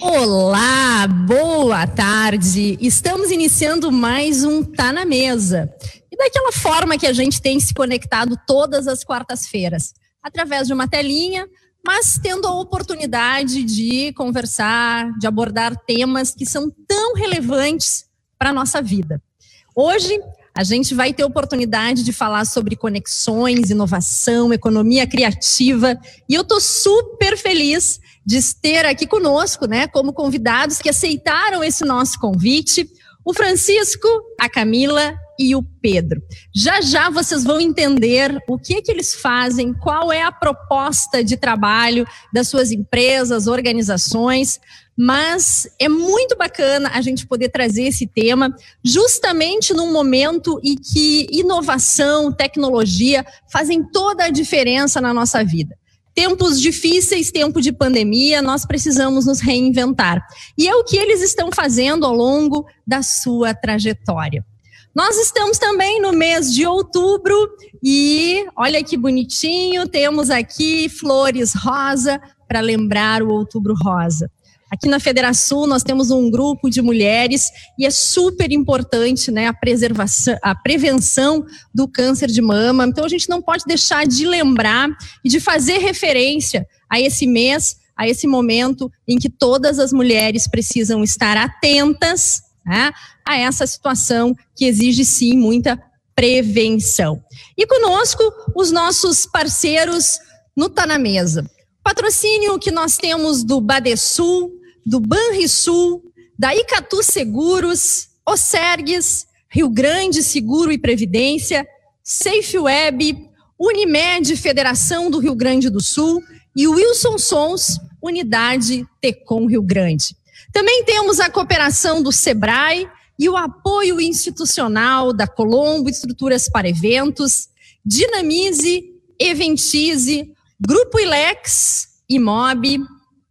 Olá, boa tarde. Estamos iniciando mais um Tá na Mesa. E daquela forma que a gente tem se conectado todas as quartas-feiras, através de uma telinha, mas tendo a oportunidade de conversar, de abordar temas que são tão relevantes para a nossa vida. Hoje, a gente vai ter oportunidade de falar sobre conexões, inovação, economia criativa, e eu estou super feliz de ter aqui conosco, né, como convidados que aceitaram esse nosso convite, o Francisco, a Camila e o Pedro. Já já vocês vão entender o que que eles fazem, qual é a proposta de trabalho das suas empresas, organizações, mas é muito bacana a gente poder trazer esse tema justamente num momento em que inovação, tecnologia fazem toda a diferença na nossa vida tempos difíceis, tempo de pandemia, nós precisamos nos reinventar. E é o que eles estão fazendo ao longo da sua trajetória. Nós estamos também no mês de outubro e olha que bonitinho, temos aqui flores rosa para lembrar o outubro rosa. Aqui na Federação nós temos um grupo de mulheres e é super importante, né, a preservação, a prevenção do câncer de mama. Então a gente não pode deixar de lembrar e de fazer referência a esse mês, a esse momento em que todas as mulheres precisam estar atentas né, a essa situação que exige sim muita prevenção. E conosco os nossos parceiros no Tá na Mesa. Patrocínio que nós temos do Badesul, do Banrisul, da Icatu Seguros, Osergues, Rio Grande Seguro e Previdência, Safe Web, Unimed Federação do Rio Grande do Sul e Wilson Sons, Unidade Tecom Rio Grande. Também temos a cooperação do Sebrae e o apoio institucional da Colombo Estruturas para Eventos, Dinamize, Eventize, Grupo Ilex, Imob,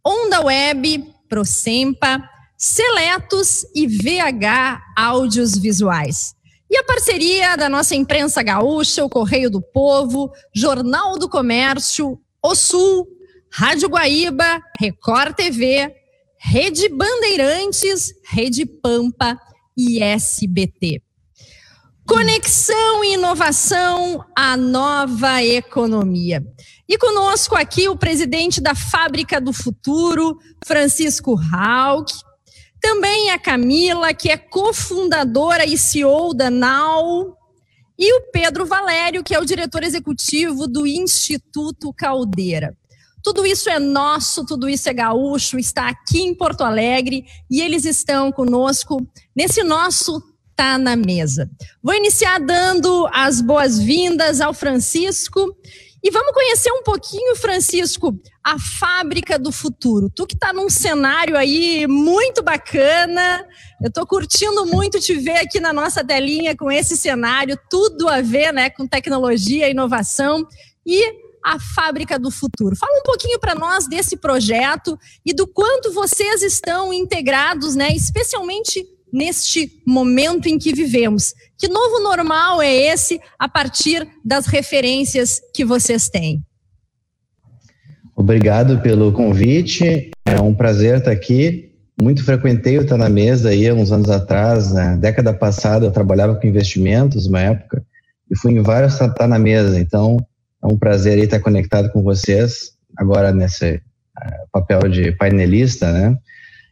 Onda Web, Procempa, Seletos e VH Áudios Visuais. E a parceria da nossa imprensa gaúcha, o Correio do Povo, Jornal do Comércio, O Sul, Rádio Guaíba, Record TV, Rede Bandeirantes, Rede Pampa e SBT. Conexão e inovação, a nova economia. E conosco aqui o presidente da Fábrica do Futuro, Francisco Haug. Também a Camila, que é cofundadora e CEO da NAU. E o Pedro Valério, que é o diretor executivo do Instituto Caldeira. Tudo isso é nosso, tudo isso é gaúcho, está aqui em Porto Alegre e eles estão conosco nesse nosso Tá na Mesa. Vou iniciar dando as boas-vindas ao Francisco e vamos conhecer um pouquinho, Francisco, a fábrica do futuro. Tu que está num cenário aí muito bacana. Eu estou curtindo muito te ver aqui na nossa telinha com esse cenário, tudo a ver né, com tecnologia, inovação e a fábrica do futuro. Fala um pouquinho para nós desse projeto e do quanto vocês estão integrados, né, especialmente neste momento em que vivemos. Que novo normal é esse a partir das referências que vocês têm? Obrigado pelo convite. É um prazer estar aqui. Muito frequentei o Tá na Mesa aí uns anos atrás, na década passada eu trabalhava com investimentos, uma época, e fui em vários Tá, tá na Mesa. Então, é um prazer estar conectado com vocês agora nesse uh, papel de painelista, né?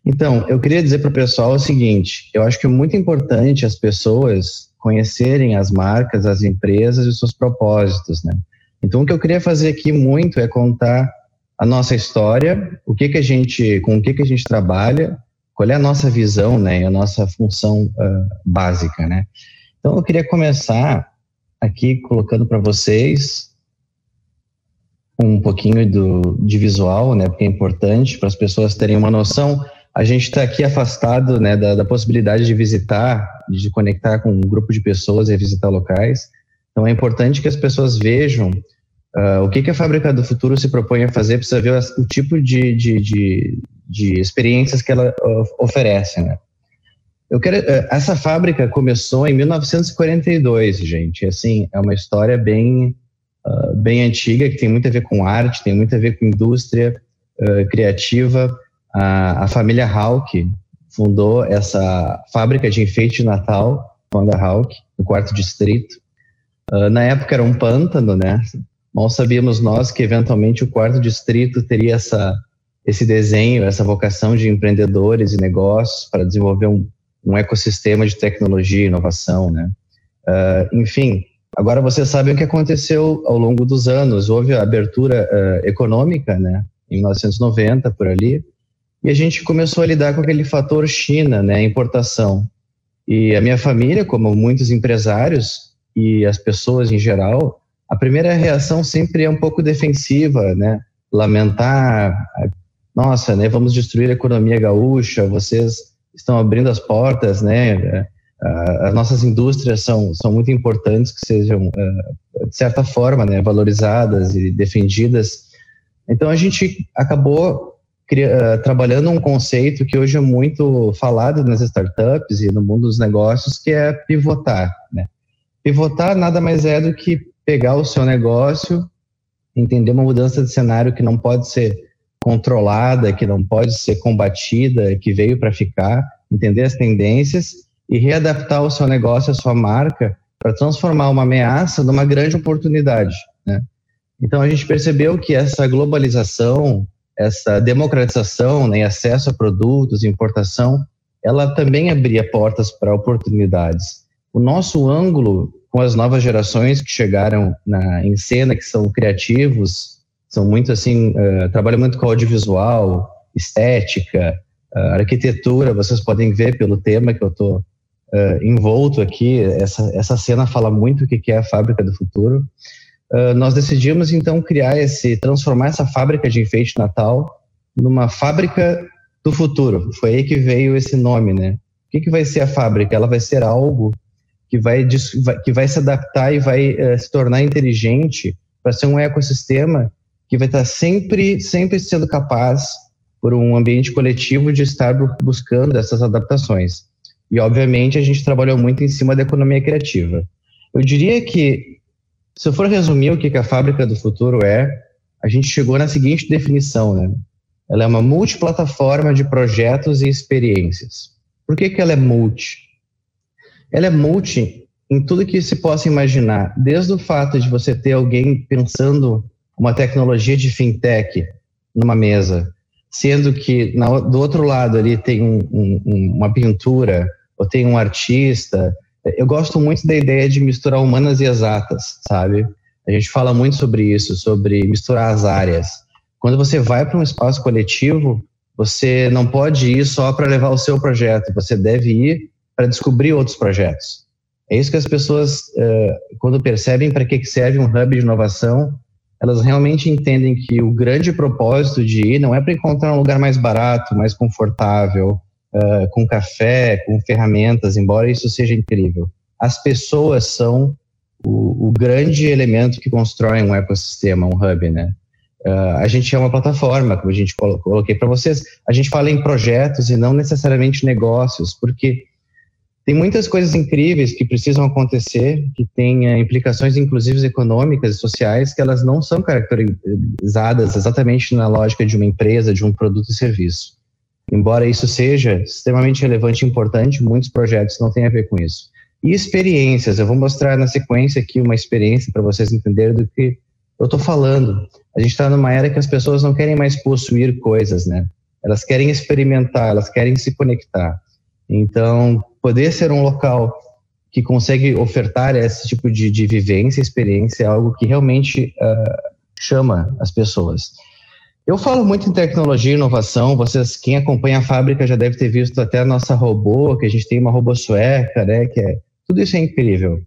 Então, eu queria dizer para o pessoal o seguinte: eu acho que é muito importante as pessoas conhecerem as marcas, as empresas e os seus propósitos, né? Então, o que eu queria fazer aqui muito é contar a nossa história, o que que a gente, com o que que a gente trabalha, qual é a nossa visão, né, a nossa função uh, básica, né? Então, eu queria começar aqui colocando para vocês um pouquinho do, de visual, né, porque é importante para as pessoas terem uma noção a gente está aqui afastado né, da, da, possibilidade de visitar, de conectar com um grupo de pessoas e visitar locais. Então é importante que as pessoas vejam uh, o que, que a Fábrica do Futuro se propõe a fazer, precisa ver o tipo de, de, de, de experiências que ela uh, oferece. Né? Eu quero, uh, essa fábrica começou em 1942, gente. Assim, é uma história bem, bem antiga, que tem muito a ver com arte, tem muito a ver com indústria criativa a, a família Hawk fundou essa fábrica de enfeite de Natal, Wanda Hawk, no quarto distrito. Uh, na época era um pântano, né? Mal sabíamos nós que eventualmente o quarto distrito teria essa, esse desenho, essa vocação de empreendedores e negócios para desenvolver um, um ecossistema de tecnologia e inovação, né? Uh, enfim, agora vocês sabem o que aconteceu ao longo dos anos. Houve a abertura uh, econômica, né? Em 1990, por ali, e a gente começou a lidar com aquele fator China, né? Importação. E a minha família, como muitos empresários e as pessoas em geral, a primeira reação sempre é um pouco defensiva, né? Lamentar, nossa, né? Vamos destruir a economia gaúcha. Vocês estão abrindo as portas, né? As nossas indústrias são, são muito importantes que sejam, é, de certa forma, né, valorizadas e defendidas. Então, a gente acabou é, trabalhando um conceito que hoje é muito falado nas startups e no mundo dos negócios, que é pivotar. Né? Pivotar nada mais é do que pegar o seu negócio, entender uma mudança de cenário que não pode ser controlada, que não pode ser combatida, que veio para ficar, entender as tendências e readaptar o seu negócio, a sua marca, para transformar uma ameaça numa grande oportunidade. Né? Então a gente percebeu que essa globalização, essa democratização né, acesso a produtos, importação, ela também abria portas para oportunidades. O nosso ângulo com as novas gerações que chegaram na, em cena, que são criativos, são muito assim, uh, trabalham muito com audiovisual, estética, uh, arquitetura. Vocês podem ver pelo tema que eu estou uh, envolto aqui. Essa, essa cena fala muito o que é a fábrica do futuro. Uh, nós decidimos então criar esse, transformar essa fábrica de enfeite Natal numa fábrica do futuro. Foi aí que veio esse nome, né? O que, que vai ser a fábrica? Ela vai ser algo que vai, que vai se adaptar e vai uh, se tornar inteligente para ser um ecossistema que vai estar sempre, sempre sendo capaz, por um ambiente coletivo, de estar buscando essas adaptações. E, obviamente, a gente trabalhou muito em cima da economia criativa. Eu diria que, se eu for resumir o que a fábrica do futuro é, a gente chegou na seguinte definição, né? Ela é uma multiplataforma de projetos e experiências. Por que, que ela é multi? Ela é multi em tudo que se possa imaginar, desde o fato de você ter alguém pensando uma tecnologia de fintech numa mesa, sendo que na, do outro lado ali tem um, um, uma pintura ou tem um artista. Eu gosto muito da ideia de misturar humanas e exatas, sabe? A gente fala muito sobre isso, sobre misturar as áreas. Quando você vai para um espaço coletivo, você não pode ir só para levar o seu projeto, você deve ir para descobrir outros projetos. É isso que as pessoas, quando percebem para que serve um hub de inovação, elas realmente entendem que o grande propósito de ir não é para encontrar um lugar mais barato, mais confortável, uh, com café, com ferramentas, embora isso seja incrível. As pessoas são o, o grande elemento que constrói um ecossistema, um hub, né? Uh, a gente é uma plataforma, como a gente coloquei para vocês. A gente fala em projetos e não necessariamente negócios, porque tem muitas coisas incríveis que precisam acontecer, que têm é, implicações inclusive econômicas e sociais, que elas não são caracterizadas exatamente na lógica de uma empresa, de um produto e serviço. Embora isso seja extremamente relevante e importante, muitos projetos não têm a ver com isso. E experiências, eu vou mostrar na sequência aqui uma experiência para vocês entenderem do que eu estou falando. A gente está numa era que as pessoas não querem mais possuir coisas, né? Elas querem experimentar, elas querem se conectar. Então, poder ser um local que consegue ofertar esse tipo de, de vivência, experiência, é algo que realmente uh, chama as pessoas. Eu falo muito em tecnologia e inovação. Vocês, quem acompanha a fábrica já deve ter visto até a nossa robô, que a gente tem uma robô sueca, né? Que é, tudo isso é incrível.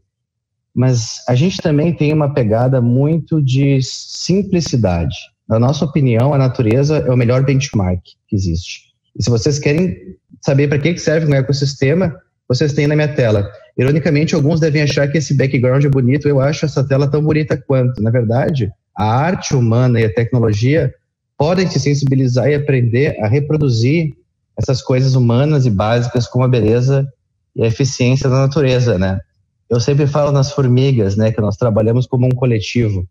Mas a gente também tem uma pegada muito de simplicidade. Na nossa opinião, a natureza é o melhor benchmark que existe. E se vocês querem saber para que serve um ecossistema, vocês têm na minha tela. Ironicamente, alguns devem achar que esse background é bonito, eu acho essa tela tão bonita quanto. Na verdade, a arte humana e a tecnologia podem se sensibilizar e aprender a reproduzir essas coisas humanas e básicas como a beleza e a eficiência da natureza, né? Eu sempre falo nas formigas, né, que nós trabalhamos como um coletivo.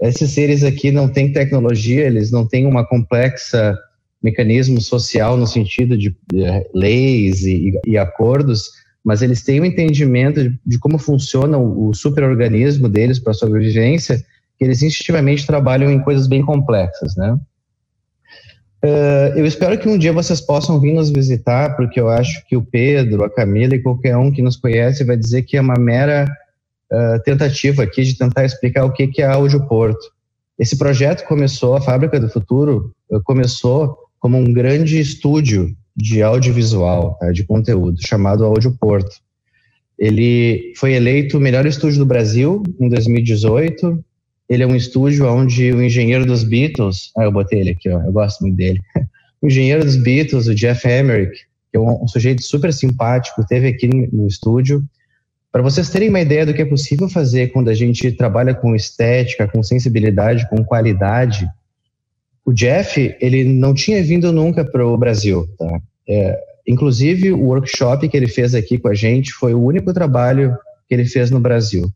Esses seres aqui não têm tecnologia, eles não têm uma complexa mecanismo social no sentido de, de leis e, e, acordos, mas eles têm um entendimento de, de como funciona o, o superorganismo deles para a sobrevivência, que eles instintivamente trabalham em coisas bem complexas, né? Uh, eu espero que um dia vocês possam vir nos visitar, porque eu acho que o Pedro, a Camila e qualquer um que nos conhece vai dizer que é uma mera uh, tentativa aqui de tentar explicar o que, que é a Audioporto. Esse projeto começou, a Fábrica do Futuro uh, começou como um grande estúdio de audiovisual, tá, de conteúdo, chamado Audioporto. Ele foi eleito o melhor estúdio do Brasil em 2018 ele é um estúdio onde o engenheiro dos Beatles, ah, eu botei ele aqui, ó, eu gosto muito dele. O engenheiro dos Beatles, o Jeff Emerick, que é um, um sujeito super simpático, teve aqui no estúdio. Para vocês terem uma ideia do que é possível fazer quando a gente trabalha com estética, com sensibilidade, com qualidade, o Jeff, ele não tinha vindo nunca para o Brasil, tá? É, inclusive, o workshop que ele fez aqui com a gente foi o único trabalho que ele fez no Brasil.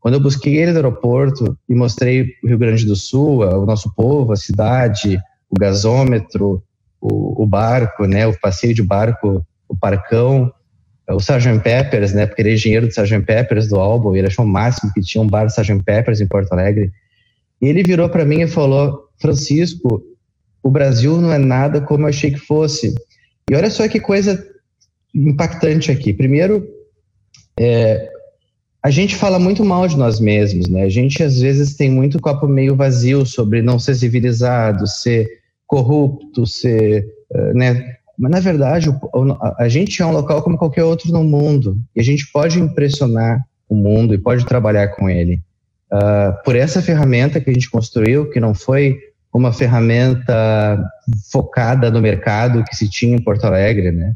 Quando eu busquei ele no aeroporto e mostrei o Rio Grande do Sul, o nosso povo, a cidade, o gasômetro, o, o barco, né, o passeio de barco, o parcão, o Sgt. Peppers, né, porque ele é engenheiro do Sgt. Peppers do álbum, ele achou o máximo que tinha um bar Sgt. Peppers em Porto Alegre. E ele virou para mim e falou: Francisco, o Brasil não é nada como eu achei que fosse. E olha só que coisa impactante aqui. Primeiro, é, a gente fala muito mal de nós mesmos, né? A gente às vezes tem muito copo meio vazio sobre não ser civilizado, ser corrupto, ser, eh, né? Mas na verdade, a gente é um local como qualquer outro no mundo e a gente pode impressionar o mundo e pode trabalhar com ele. Uh, por essa ferramenta que a gente construiu, que não foi uma ferramenta focada no mercado que se tinha em Porto Alegre, né?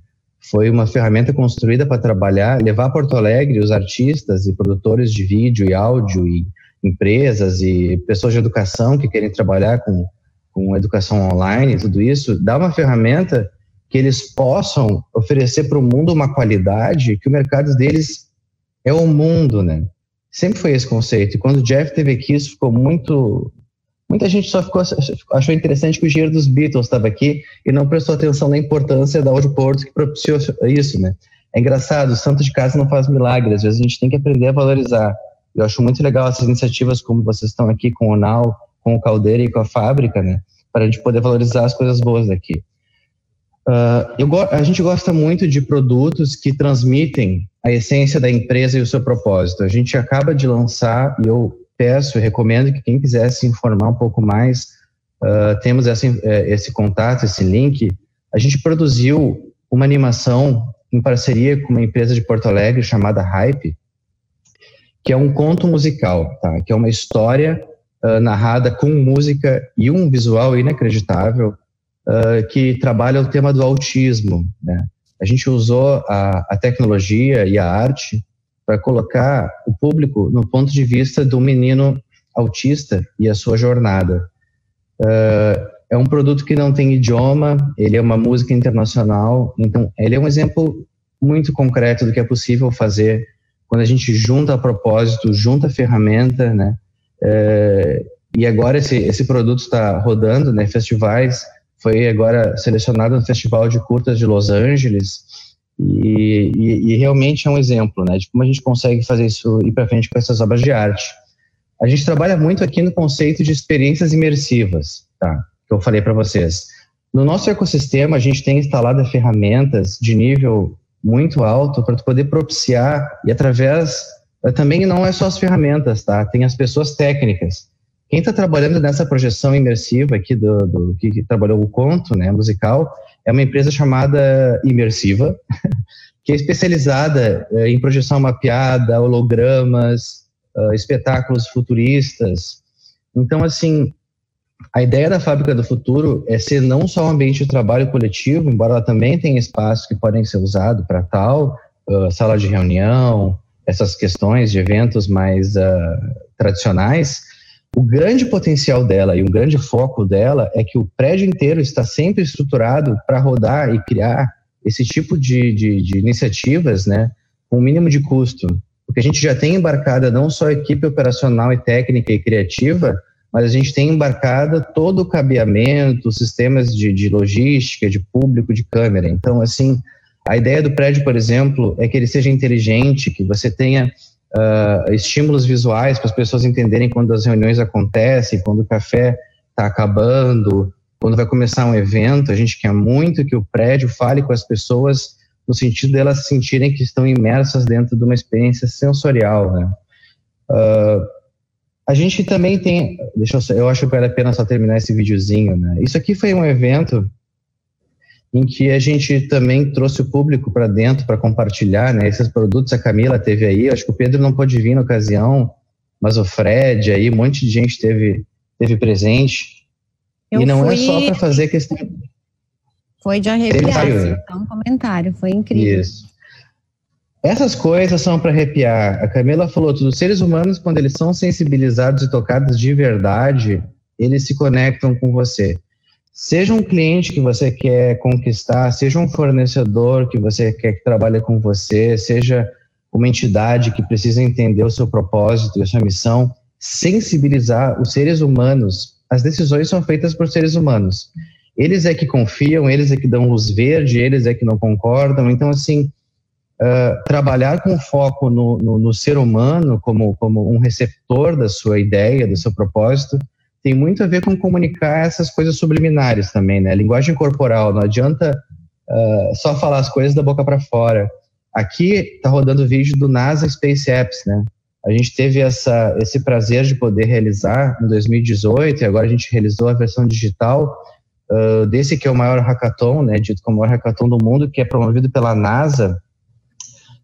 Foi uma ferramenta construída para trabalhar, levar a Porto Alegre os artistas e produtores de vídeo e áudio e empresas e pessoas de educação que querem trabalhar com, com educação online e tudo isso, dar uma ferramenta que eles possam oferecer para o mundo uma qualidade que o mercado deles é o mundo, né? Sempre foi esse conceito. E quando o Jeff teve aqui, isso ficou muito Muita gente só ficou, achou interessante que o dinheiro dos Beatles estava aqui e não prestou atenção na importância da Audio Porto que propiciou isso, né? É engraçado, o santo de casa não faz milagre, às vezes a gente tem que aprender a valorizar. Eu acho muito legal essas iniciativas como vocês estão aqui com o Nau, com o Caldeira e com a fábrica, né? Para a gente poder valorizar as coisas boas daqui. Uh, eu, a gente gosta muito de produtos que transmitem a essência da empresa e o seu propósito. A gente acaba de lançar, e eu peço e recomendo que quem quiser se informar um pouco mais, uh, temos essa, eh, esse contato, esse link. A gente produziu uma animação em parceria com uma empresa de Porto Alegre chamada Hype, que é um conto musical, tá? que é uma história uh, narrada com música e um visual inacreditável uh, que trabalha o tema do autismo. Né? A gente usou a, a tecnologia e a arte para colocar o público no ponto de vista do menino autista e a sua jornada. Uh, é um produto que não tem idioma, ele é uma música internacional, então ele é um exemplo muito concreto do que é possível fazer quando a gente junta a propósito, junta a ferramenta, né? Uh, e agora esse, esse produto está rodando, né? Festivais, foi agora selecionado no Festival de Curtas de Los Angeles, e, e, e, realmente é um exemplo né, de como a gente consegue fazer isso ir para frente com essas obras de arte. A gente trabalha muito aqui no conceito de experiências imersivas, tá? Que eu falei para vocês. No nosso ecossistema, a gente tem instalado ferramentas de nível muito alto para poder propiciar e através também não é só as ferramentas, tá? Tem as pessoas técnicas. Quem está trabalhando nessa projeção imersiva aqui do, do que, que trabalhou o conto, né, musical, é uma empresa chamada Imersiva, que é especializada eh, em projeção mapeada, hologramas, uh, espetáculos futuristas. Então, assim, a ideia da Fábrica do Futuro é ser não só um ambiente de trabalho coletivo, embora ela também tenha espaços que podem ser usados para tal, uh, sala de reunião, essas questões de eventos mais uh, tradicionais, o grande potencial dela e o grande foco dela é que o prédio inteiro está sempre estruturado para rodar e criar esse tipo de, de, de iniciativas, né, com o mínimo de custo. Porque a gente já tem embarcada não só a equipe operacional e técnica e criativa, mas a gente tem embarcado todo o cabeamento, sistemas de, de logística, de público, de câmera. Então, assim, a ideia do prédio, por exemplo, é que ele seja inteligente, que você tenha uh, estímulos visuais para as pessoas entenderem quando as reuniões acontecem, quando o café está acabando, quando vai começar um evento. A gente quer muito que o prédio fale com as pessoas no sentido delas sentirem que estão imersas dentro de uma experiência sensorial, né? Uh, a gente também tem, deixa eu, eu acho que vale a pena só terminar esse videozinho, né? Isso aqui foi um evento em que a gente também trouxe o público para dentro para compartilhar, né? Esses produtos a Camila teve aí, acho que o Pedro não pôde vir na ocasião, mas o Fred aí, um monte de gente teve teve presente. Eu e não é fui... é só para fazer questão foi de arrepiar, né? um comentário, foi incrível. Isso. Essas coisas são para arrepiar. A Camila falou tudo. Os seres humanos, quando eles são sensibilizados e tocados de verdade, eles se conectam com você. Seja um cliente que você quer conquistar, seja um fornecedor que você quer que trabalhe com você, seja uma entidade que precisa entender o seu propósito e a sua missão, sensibilizar os seres humanos. As decisões são feitas por seres humanos. Eles é que confiam, eles é que dão luz verde, eles é que não concordam. Então, assim, uh, trabalhar com foco no, no, no, ser humano como, como um receptor da sua ideia, do seu propósito, tem muito a ver com comunicar essas coisas subliminares também, né? linguagem corporal, não adianta uh, só falar as coisas da boca para fora. Aqui está rodando vídeo do NASA Space Apps, né? A gente teve essa, esse prazer de poder realizar em 2018 e agora a gente realizou a versão digital uh, desse que é o maior hackathon, né, dito como o maior hackathon do mundo, que é promovido pela NASA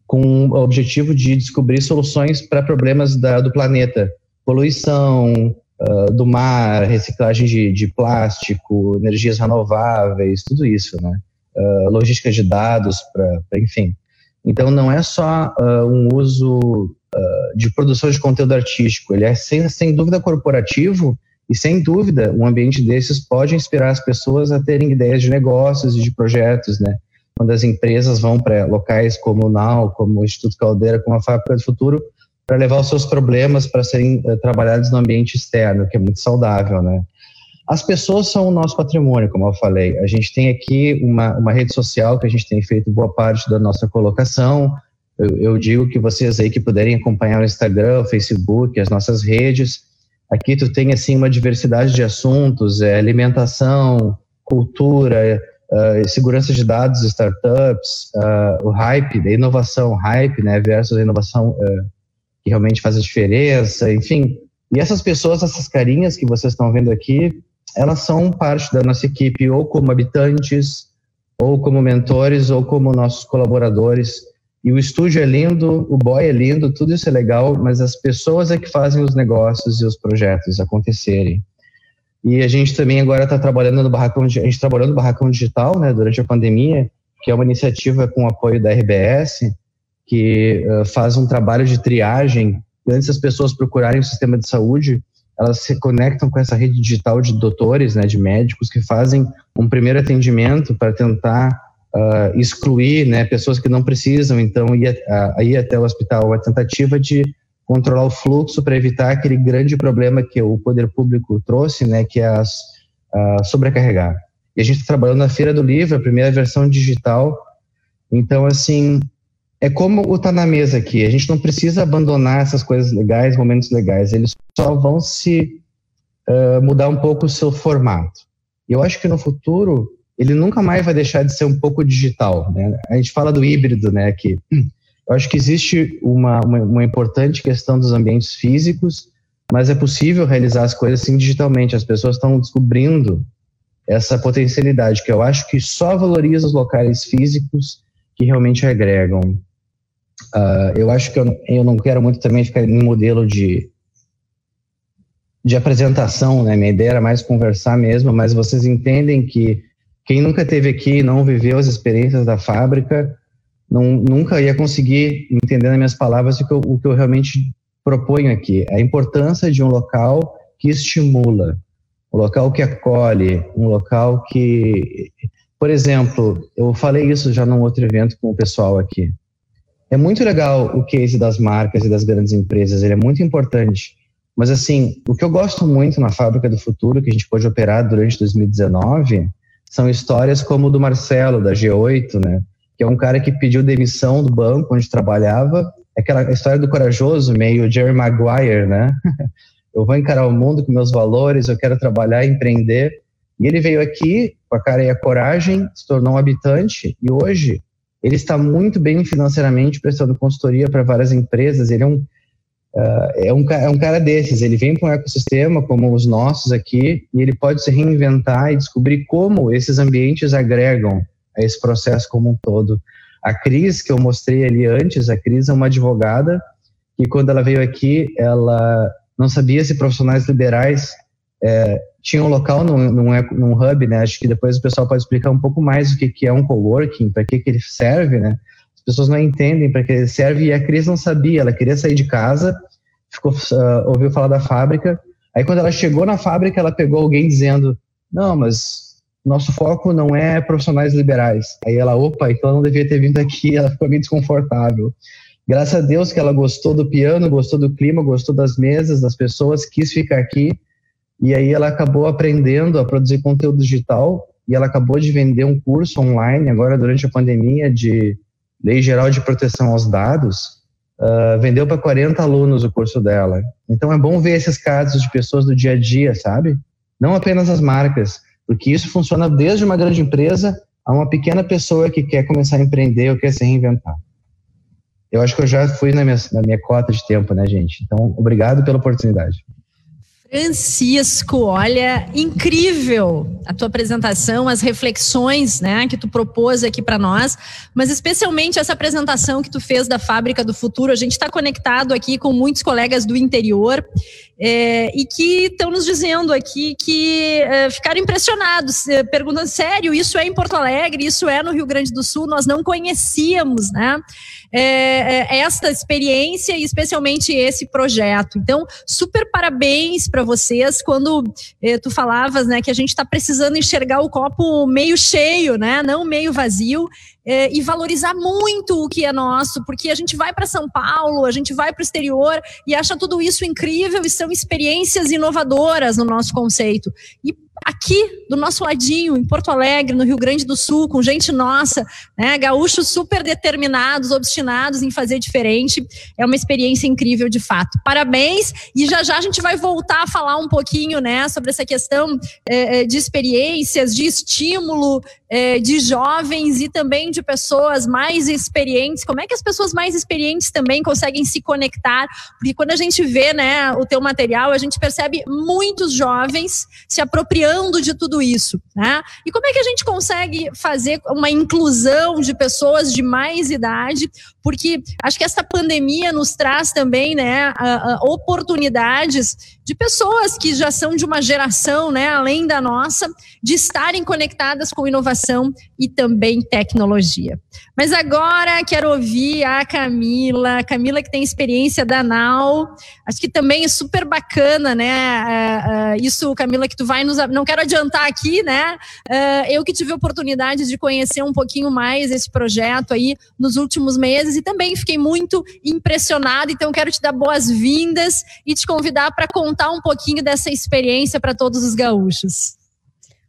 com o objetivo de descobrir soluções para problemas da, do planeta, poluição, uh, do mar, reciclagem de, de, plástico, energias renováveis, tudo isso, né? Uh, logística de dados, para, enfim. Então, não é só uh, um uso de produção de conteúdo artístico, ele é sem, sem dúvida corporativo e, sem dúvida, um ambiente desses pode inspirar as pessoas a terem ideias de negócios e de projetos, né? Quando as empresas vão para locais como o NAU, como o Instituto Caldeira, como a Fábrica do Futuro, para levar os seus problemas para serem uh, trabalhados no ambiente externo, que é muito saudável, né? As pessoas são o nosso patrimônio, como eu falei. A gente tem aqui uma, uma rede social que a gente tem feito boa parte da nossa colocação. Eu, eu digo que vocês aí que puderem acompanhar o Instagram, o Facebook, as nossas redes. Aqui tu tem assim uma diversidade de assuntos, é, alimentação, cultura, uh, segurança de dados, startups, uh, o hype, da inovação, hype, né, versus a inovação que realmente faz a diferença, enfim. E essas pessoas, essas carinhas que vocês estão vendo aqui, elas são parte da nossa equipe, ou como habitantes, ou como mentores, ou como nossos colaboradores. E o estúdio é lindo, o boy é lindo, tudo isso é legal, mas as pessoas é que fazem os negócios e os projetos acontecerem. E a gente também agora está trabalhando no barracão, a gente trabalhando no barracão digital, né, durante a pandemia, que é uma iniciativa com apoio da RBS, que uh, faz um trabalho de triagem. Antes das pessoas procurarem o sistema de saúde, elas se conectam com essa rede digital de doutores, né, de médicos que fazem um primeiro atendimento para tentar uh, excluir, né, pessoas que não precisam, então ir, uh, ir até o hospital. A tentativa de controlar o fluxo para evitar aquele grande problema que o poder público trouxe, né, que é as, sobrecarregar. E a gente está trabalhando na Feira do Livro, a primeira versão digital. Então, assim, é como o tá na mesa aqui. A gente não precisa abandonar essas coisas legais, momentos legais. Eles só vão se uh, mudar um pouco o seu formato. Eu acho que no futuro ele nunca mais vai deixar de ser um pouco digital. Né? A gente fala do híbrido, né? Aqui. Eu acho que existe uma, uma, uma importante questão dos ambientes físicos, mas é possível realizar as coisas assim digitalmente. As pessoas estão descobrindo essa potencialidade que eu acho que só valoriza os locais físicos que realmente agregam. Uh, eu acho que eu, eu não quero muito também ficar em modelo de, de apresentação, né? Minha ideia era mais conversar mesmo, mas vocês entendem que quem nunca teve aqui e não viveu as experiências da fábrica, não, nunca ia conseguir entender nas minhas palavras o que, eu, o que eu realmente proponho aqui. A importância de um local que estimula, um local que acolhe, um local que. Por exemplo, eu falei isso já num outro evento com o pessoal aqui. É muito legal o case das marcas e das grandes empresas, ele é muito importante. Mas assim, o que eu gosto muito na Fábrica do Futuro, que a gente pôde operar durante 2019, são histórias como o do Marcelo, da G8, né? Que é um cara que pediu demissão do banco onde trabalhava. Aquela história do corajoso, meio Jerry Maguire, né? eu vou encarar o mundo com meus valores, eu quero trabalhar, empreender. E ele veio aqui com a cara e a coragem, se tornou um habitante e hoje ele está muito bem financeiramente prestando consultoria para várias empresas. Ele é um, uh, é, um, é um cara desses, ele vem para um ecossistema como os nossos aqui e ele pode se reinventar e descobrir como esses ambientes agregam a esse processo como um todo. A Cris, que eu mostrei ali antes, a Cris é uma advogada que quando ela veio aqui, ela não sabia se profissionais liberais é, tinham um local num, num, hub, né? Acho que depois o pessoal pode explicar um pouco mais o que, que é um coworking, para que, que ele serve, né? As pessoas não entendem para que ele serve e a Cris não sabia, ela queria sair de casa, ficou, uh, ouviu falar da fábrica, aí quando ela chegou na fábrica, ela pegou alguém dizendo, não, mas nosso foco não é profissionais liberais. Aí ela, opa, então ela não devia ter vindo aqui, ela ficou meio desconfortável. Graças a Deus que ela gostou do piano, gostou do clima, gostou das mesas, das pessoas, quis ficar aqui. E aí ela acabou aprendendo a produzir conteúdo digital e ela acabou de vender um curso online agora durante a pandemia de Lei Geral de Proteção aos Dados. Uh, vendeu para 40 alunos o curso dela. Então é bom ver esses casos de pessoas do dia a dia, sabe? Não apenas as marcas, porque isso funciona desde uma grande empresa a uma pequena pessoa que quer começar a empreender ou quer se reinventar. Eu acho que eu já fui na minha, na minha cota de tempo, né, gente? Então, obrigado pela oportunidade. Francisco, olha, incrível a tua apresentação, as reflexões, né, que tu propôs aqui para nós, mas especialmente essa apresentação que tu fez da Fábrica do Futuro. A gente está conectado aqui com muitos colegas do interior é, e que estão nos dizendo aqui que é, ficaram impressionados, é, perguntando sério, isso é em Porto Alegre, isso é no Rio Grande do Sul, nós não conhecíamos, né? É, é, esta experiência e especialmente esse projeto. Então, super parabéns para vocês quando eh, tu falavas, né, que a gente está precisando enxergar o copo meio cheio, né, não meio vazio. Eh, e valorizar muito o que é nosso, porque a gente vai para São Paulo, a gente vai para o exterior e acha tudo isso incrível e são experiências inovadoras no nosso conceito. E aqui do nosso ladinho, em Porto Alegre, no Rio Grande do Sul, com gente nossa, né, gaúchos super determinados, obstinados em fazer diferente. É uma experiência incrível de fato. Parabéns e já já a gente vai voltar a falar um pouquinho, né, sobre essa questão é, de experiências, de estímulo é, de jovens e também de pessoas mais experientes. Como é que as pessoas mais experientes também conseguem se conectar? Porque quando a gente vê, né, o teu material, a gente percebe muitos jovens se apropriando de tudo isso, né? E como é que a gente consegue fazer uma inclusão de pessoas de mais idade? Porque acho que essa pandemia nos traz também, né, oportunidades de pessoas que já são de uma geração, né, além da nossa, de estarem conectadas com inovação e também tecnologia. Mas agora quero ouvir a Camila, Camila que tem experiência da NAU, acho que também é super bacana, né? isso, Camila, que tu vai nos não quero adiantar aqui, né? Uh, eu que tive a oportunidade de conhecer um pouquinho mais esse projeto aí nos últimos meses e também fiquei muito impressionada. Então, quero te dar boas-vindas e te convidar para contar um pouquinho dessa experiência para todos os gaúchos.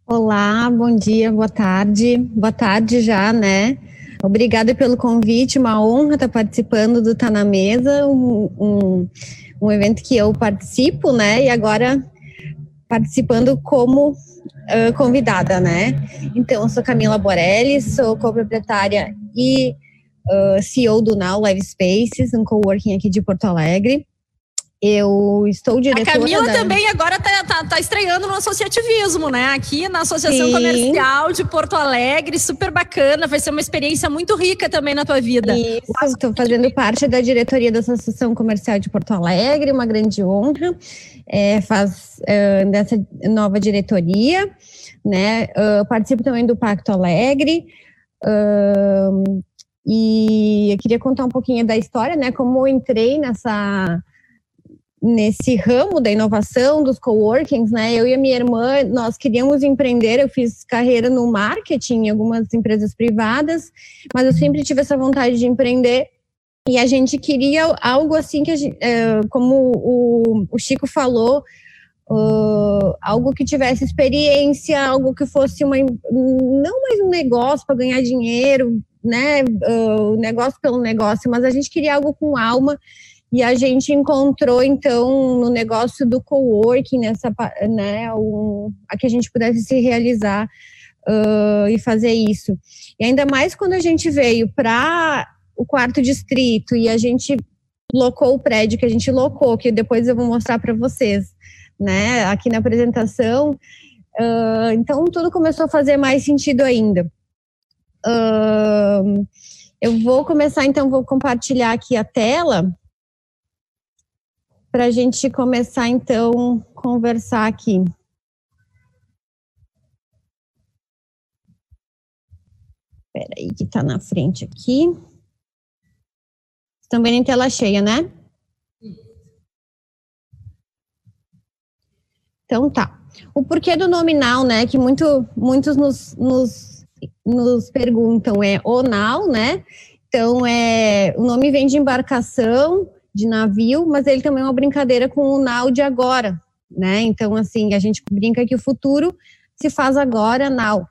Olá, bom dia, boa tarde. Boa tarde já, né? Obrigada pelo convite, uma honra estar participando do Tá na Mesa, um, um, um evento que eu participo, né? E agora participando como uh, convidada, né? Então, eu sou Camila Borelli, sou co-proprietária e uh, CEO do Now Live Spaces, um coworking aqui de Porto Alegre. Eu estou diretora. A Camila da... também agora está tá, tá estreando no associativismo, né? Aqui na Associação Sim. Comercial de Porto Alegre, super bacana. Vai ser uma experiência muito rica também na tua vida. Isso, estou fazendo parte da diretoria da Associação Comercial de Porto Alegre, uma grande honra. É, faz é, dessa nova diretoria, né? Uh, participo também do Pacto Alegre. Uh, e eu queria contar um pouquinho da história, né? Como eu entrei nessa nesse ramo da inovação, dos coworkings, né? Eu e a minha irmã, nós queríamos empreender, eu fiz carreira no marketing em algumas empresas privadas, mas eu sempre tive essa vontade de empreender E a gente queria algo assim que, gente, é, como o, Chico falou, uh, algo que tivesse experiência, algo que fosse uma, não mais um negócio para ganhar dinheiro, né, uh, negócio pelo negócio, mas a gente queria algo com alma e a gente encontrou, então, no negócio do coworking, nessa, né, um, a que a gente pudesse se realizar uh, e fazer isso. E ainda mais quando a gente veio para o quarto distrito e a gente locou o prédio que a gente locou, que depois eu vou mostrar para vocês, né, aqui na apresentação. Uh, então, tudo começou a fazer mais sentido ainda. Uh, eu vou começar, então, vou compartilhar aqui a tela para a gente começar então conversar aqui. Espera aí que está na frente aqui. Também em tela cheia, né? Então tá. O porquê do nominal, né? Que muito, muitos nos, nos, nos perguntam é o now, né? Então é o nome vem de embarcação de navio, mas ele também é uma brincadeira com o now de agora, né? Então, assim, a gente brinca que o futuro se faz agora, now.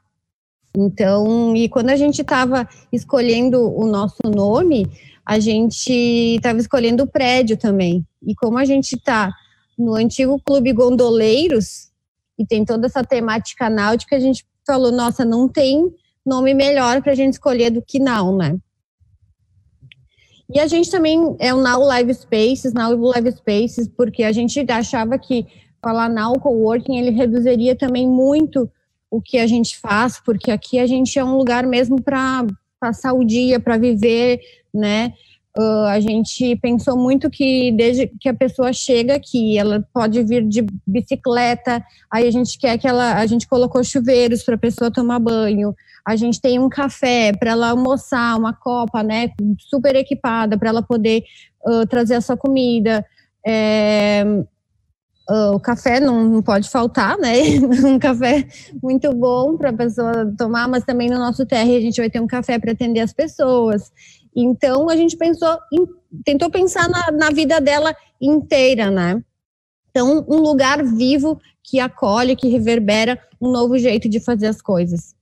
Então, e quando a gente estava escolhendo o nosso nome, a gente estava escolhendo o prédio também. E como a gente está no antigo Clube Gondoleiros, e tem toda essa temática náutica, a gente falou, nossa, não tem nome melhor para a gente escolher do que Now, né? E a gente também é o Now Live Spaces, Now Live Spaces, porque a gente achava que falar Now Coworking, ele reduziria também muito o que a gente faz, porque aqui a gente é um lugar mesmo para passar o dia, para viver, né? Uh, a gente pensou muito que desde que a pessoa chega aqui, ela pode vir de bicicleta, aí a gente quer que ela, a gente colocou chuveiros para a pessoa tomar banho, a gente tem um café para ela almoçar, uma copa, né, super equipada para ela poder uh, trazer a sua comida. É, uh, o café não, não, pode faltar, né? um café muito bom para a pessoa tomar, mas também no nosso TR a gente vai ter um café para atender as pessoas. Então a gente pensou, em, tentou pensar na, na vida dela inteira, né? Então, um lugar vivo que acolhe, que reverbera um novo jeito de fazer as coisas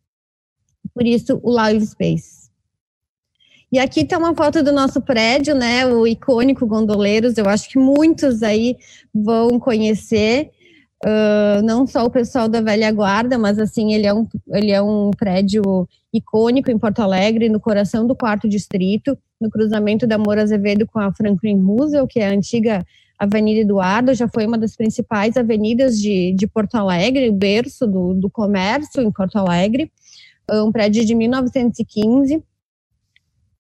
por isso o Live Space. E aqui tem uma foto do nosso prédio, né, o icônico Gondoleiros, eu acho que muitos aí vão conhecer, uh, não só o pessoal da velha guarda, mas assim, ele é um, ele é um prédio icônico em Porto Alegre, no coração do quarto distrito, no cruzamento da Moura Azevedo com a Franklin Roosevelt, que é a antiga Avenida Eduardo, já foi uma das principais avenidas de, de Porto Alegre, o berço do, do comércio em Porto Alegre um prédio de 1915.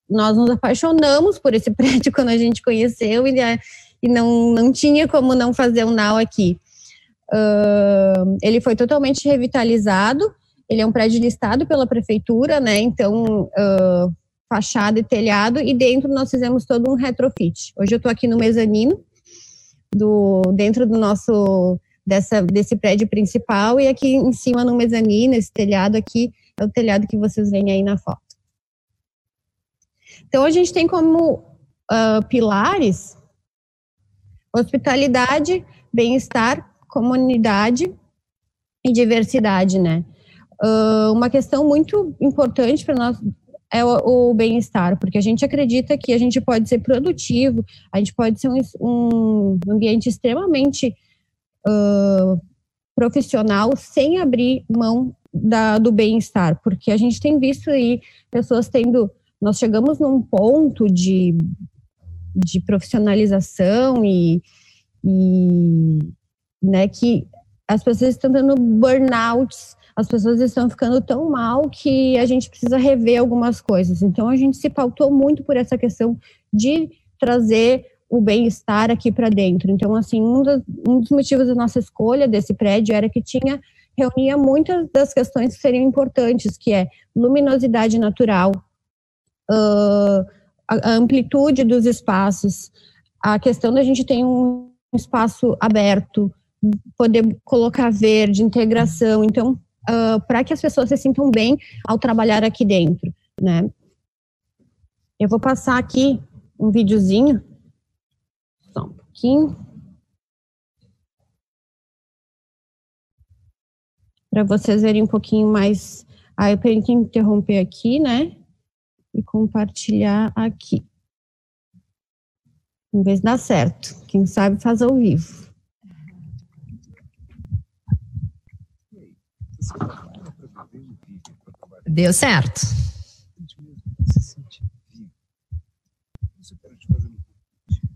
Nós nos apaixonamos por esse prédio quando a gente conheceu e, é, e não, não tinha como não fazer um now aqui. Uh, ele foi totalmente revitalizado, ele é um prédio listado pela prefeitura, né? Então, uh, fachada e telhado, e dentro nós fizemos todo um retrofit. Hoje eu estou aqui no mezanino, do, dentro do nosso dessa, desse prédio principal, e aqui em cima no mezanino, esse telhado aqui, é o telhado que vocês veem aí na foto. Então, a gente tem como uh, pilares hospitalidade, bem-estar, comunidade e diversidade, né? Uh, uma questão muito importante para nós é o, o bem-estar, porque a gente acredita que a gente pode ser produtivo, a gente pode ser um, um ambiente extremamente uh, profissional sem abrir mão da, do bem-estar, porque a gente tem visto aí pessoas tendo. Nós chegamos num ponto de, de profissionalização e, e né, que as pessoas estão tendo burnouts, as pessoas estão ficando tão mal que a gente precisa rever algumas coisas. Então a gente se pautou muito por essa questão de trazer o bem-estar aqui para dentro. Então, assim, um dos, um dos motivos da nossa escolha desse prédio era que tinha reunia muitas das questões que seriam importantes, que é luminosidade natural, uh, a, amplitude dos espaços, a questão da gente ter um espaço aberto, poder colocar verde, integração, então, uh, para que as pessoas se sintam bem ao trabalhar aqui dentro, né? Eu vou passar aqui um videozinho. Só um pouquinho. Para vocês verem um pouquinho mais. Aí eu tenho que interromper aqui, né? E compartilhar aqui. Em vez de dar certo. Quem sabe faz ao vivo. Deu certo.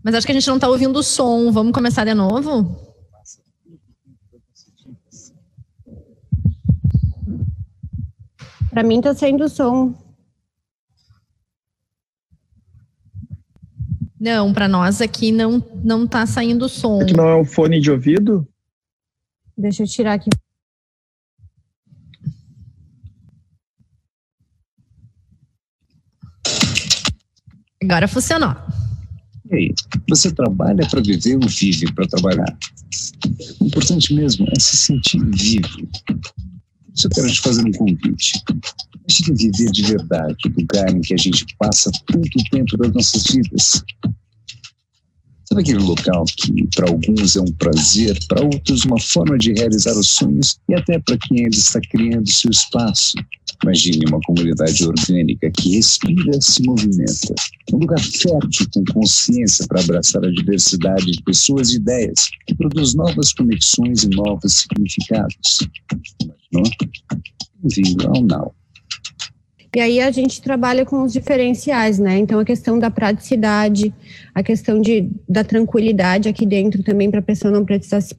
Mas acho que a gente não está ouvindo o som. Vamos começar de novo? Para mim está saindo o som. Não, para nós aqui não não está saindo o som. Aqui não é o fone de ouvido? Deixa eu tirar aqui. Agora funcionou. E aí, você trabalha para viver ou vive para trabalhar? O importante mesmo é se sentir vivo. Eu quero te fazer um convite. Deixe de viver de verdade o lugar em que a gente passa tanto tempo das nossas vidas. Sabe aquele local que para alguns é um prazer, para outros uma forma de realizar os sonhos e até para quem ainda está criando seu espaço? Imagine uma comunidade orgânica que respira e se movimenta. Um lugar fértil com consciência para abraçar a diversidade de pessoas e ideias, que produz novas conexões e novos significados. Imaginou? Bem-vindo ao Now. E aí a gente trabalha com os diferenciais, né? Então a questão da praticidade, a questão de, da tranquilidade aqui dentro também para a pessoa não precisar se,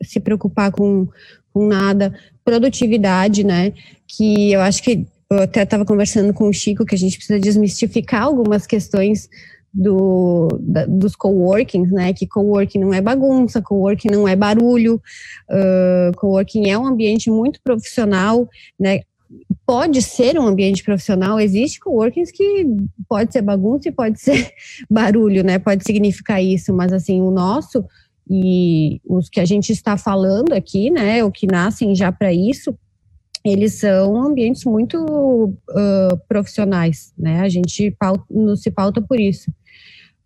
se preocupar com, com nada, produtividade, né? Que eu acho que eu até estava conversando com o Chico que a gente precisa desmistificar algumas questões do, da, dos coworkings, né? Que coworking não é bagunça, coworking não é barulho, uh, coworking é um ambiente muito profissional, né? Pode ser um ambiente profissional, existe coworkings que pode ser bagunça e pode ser barulho, né? Pode significar isso, mas assim, o nosso e os que a gente está falando aqui, né, o que nascem já para isso, eles são ambientes muito uh, profissionais, né? A gente pauta, se pauta por isso,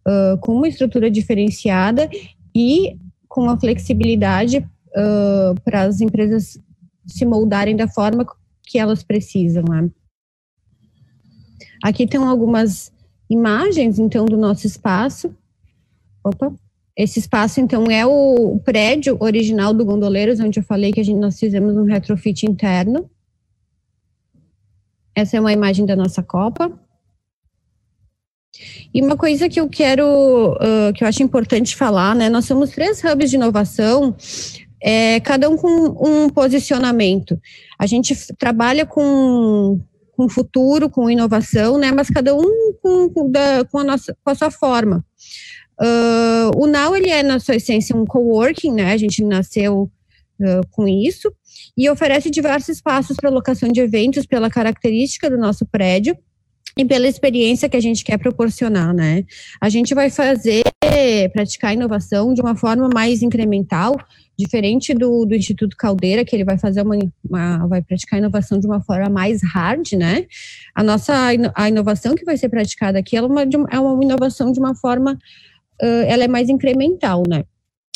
uh, com uma estrutura diferenciada e com uma flexibilidade uh, para as empresas se moldarem da forma que elas precisam. Né? Aqui tem algumas imagens, então, do nosso espaço. Opa. Esse espaço, então, é o prédio original do Gondoleiros, onde eu falei que a gente, nós fizemos um retrofit interno. Essa é uma imagem da nossa Copa. E uma coisa que eu quero, uh, que eu acho importante falar, né? Nós somos três hubs de inovação é, cada um com um posicionamento. A gente trabalha com com futuro, com inovação, né? Mas cada um com, com, da, com a nossa com a sua forma. Uh, o Now ele é na sua essência um coworking, né? A gente nasceu uh, com isso e oferece diversos espaços para locação de eventos pela característica do nosso prédio e pela experiência que a gente quer proporcionar, né? A gente vai fazer, praticar inovação de uma forma mais incremental, Diferente do, do Instituto Caldeira, que ele vai fazer uma, uma, vai praticar inovação de uma forma mais hard, né? A nossa a inovação que vai ser praticada aqui é, uma, é uma inovação de uma forma, uh, ela é mais incremental, né?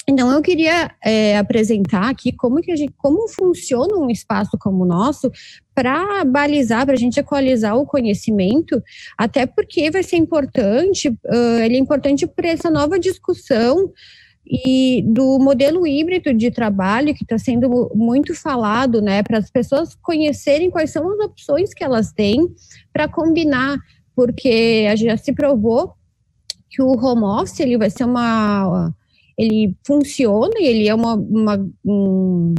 Então, eu queria é, apresentar aqui como, que a gente, como funciona um espaço como o nosso para balizar, para a gente equalizar o conhecimento, até porque vai ser importante, uh, ele é importante para essa nova discussão e do modelo híbrido de trabalho que está sendo muito falado, né, para as pessoas conhecerem quais são as opções que elas têm para combinar, porque já se provou que o home office ele vai ser uma, ele funciona e ele é uma, uma um,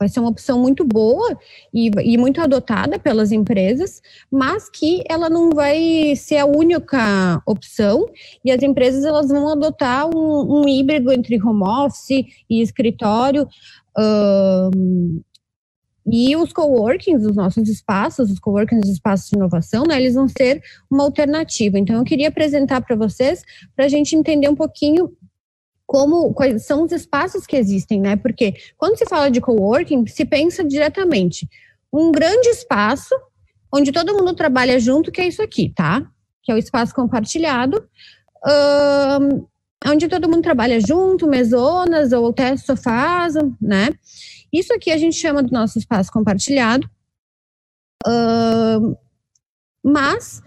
vai ser uma opção muito boa e, e, muito adotada pelas empresas, mas que ela não vai ser a única opção e as empresas elas vão adotar um, um híbrido entre home office e escritório. Um, e os coworkings, os nossos espaços, os coworkings, os espaços de inovação, né, eles vão ser uma alternativa. Então, eu queria apresentar para vocês, para a gente entender um pouquinho como quais são os espaços que existem, né? Porque quando se fala de coworking, se pensa diretamente um grande espaço onde todo mundo trabalha junto, que é isso aqui, tá? Que é o espaço compartilhado, uh, onde todo mundo trabalha junto, mesonas ou até sofás, né? Isso aqui a gente chama do nosso espaço compartilhado, uh, mas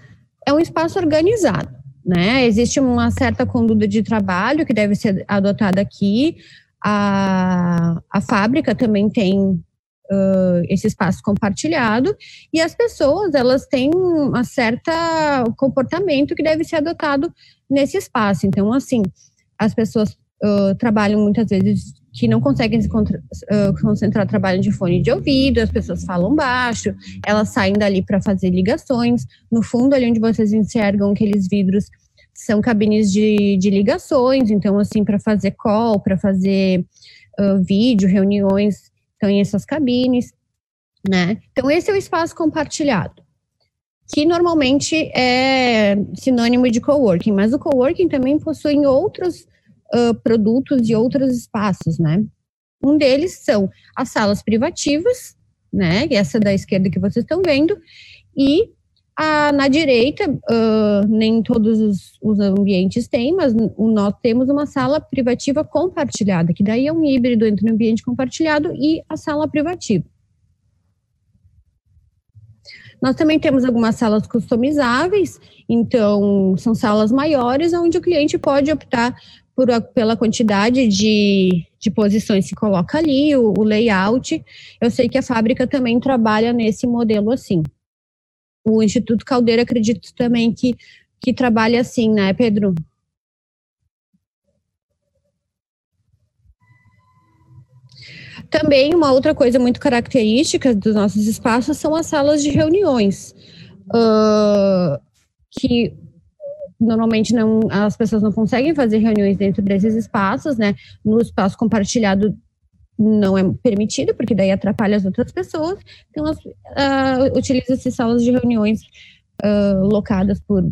é um espaço organizado, né? Existe uma certa conduta de trabalho que deve ser adotada aqui. A, a fábrica também tem uh, esse espaço compartilhado e as pessoas elas têm um certo comportamento que deve ser adotado nesse espaço. Então, assim, as pessoas trabalham muitas vezes que não conseguem se concentrar, trabalham de fone de ouvido, as pessoas falam baixo, elas saem dali para fazer ligações. No fundo, ali onde vocês enxergam aqueles vidros, são cabines de, de ligações, então, assim, para fazer call, para fazer uh, vídeo, reuniões, estão em essas cabines, né? Então, esse é o espaço compartilhado, que normalmente é sinônimo de coworking, mas o coworking também possui outros uh, produtos e outros espaços, né? Um deles são as salas privativas, né? Essa da esquerda que vocês estão vendo, e a, na direita, uh, nem todos os, os, ambientes têm, mas nós temos uma sala privativa compartilhada, que daí é um híbrido entre o ambiente compartilhado e a sala privativa. Nós também temos algumas salas customizáveis, então são salas maiores, onde o cliente pode optar por, pela quantidade de, de posições que coloca ali, o, o layout. Eu sei que a fábrica também trabalha nesse modelo assim. O Instituto Caldeira acredito também que, que trabalha assim, né, Pedro? Também uma outra coisa muito característica dos nossos espaços são as salas de reuniões, uh, que normalmente não as pessoas não conseguem fazer reuniões dentro desses espaços, né? No espaço compartilhado não é permitido, porque daí atrapalha as outras pessoas. Então, uh, utiliza-se salas de reuniões uh, locadas por,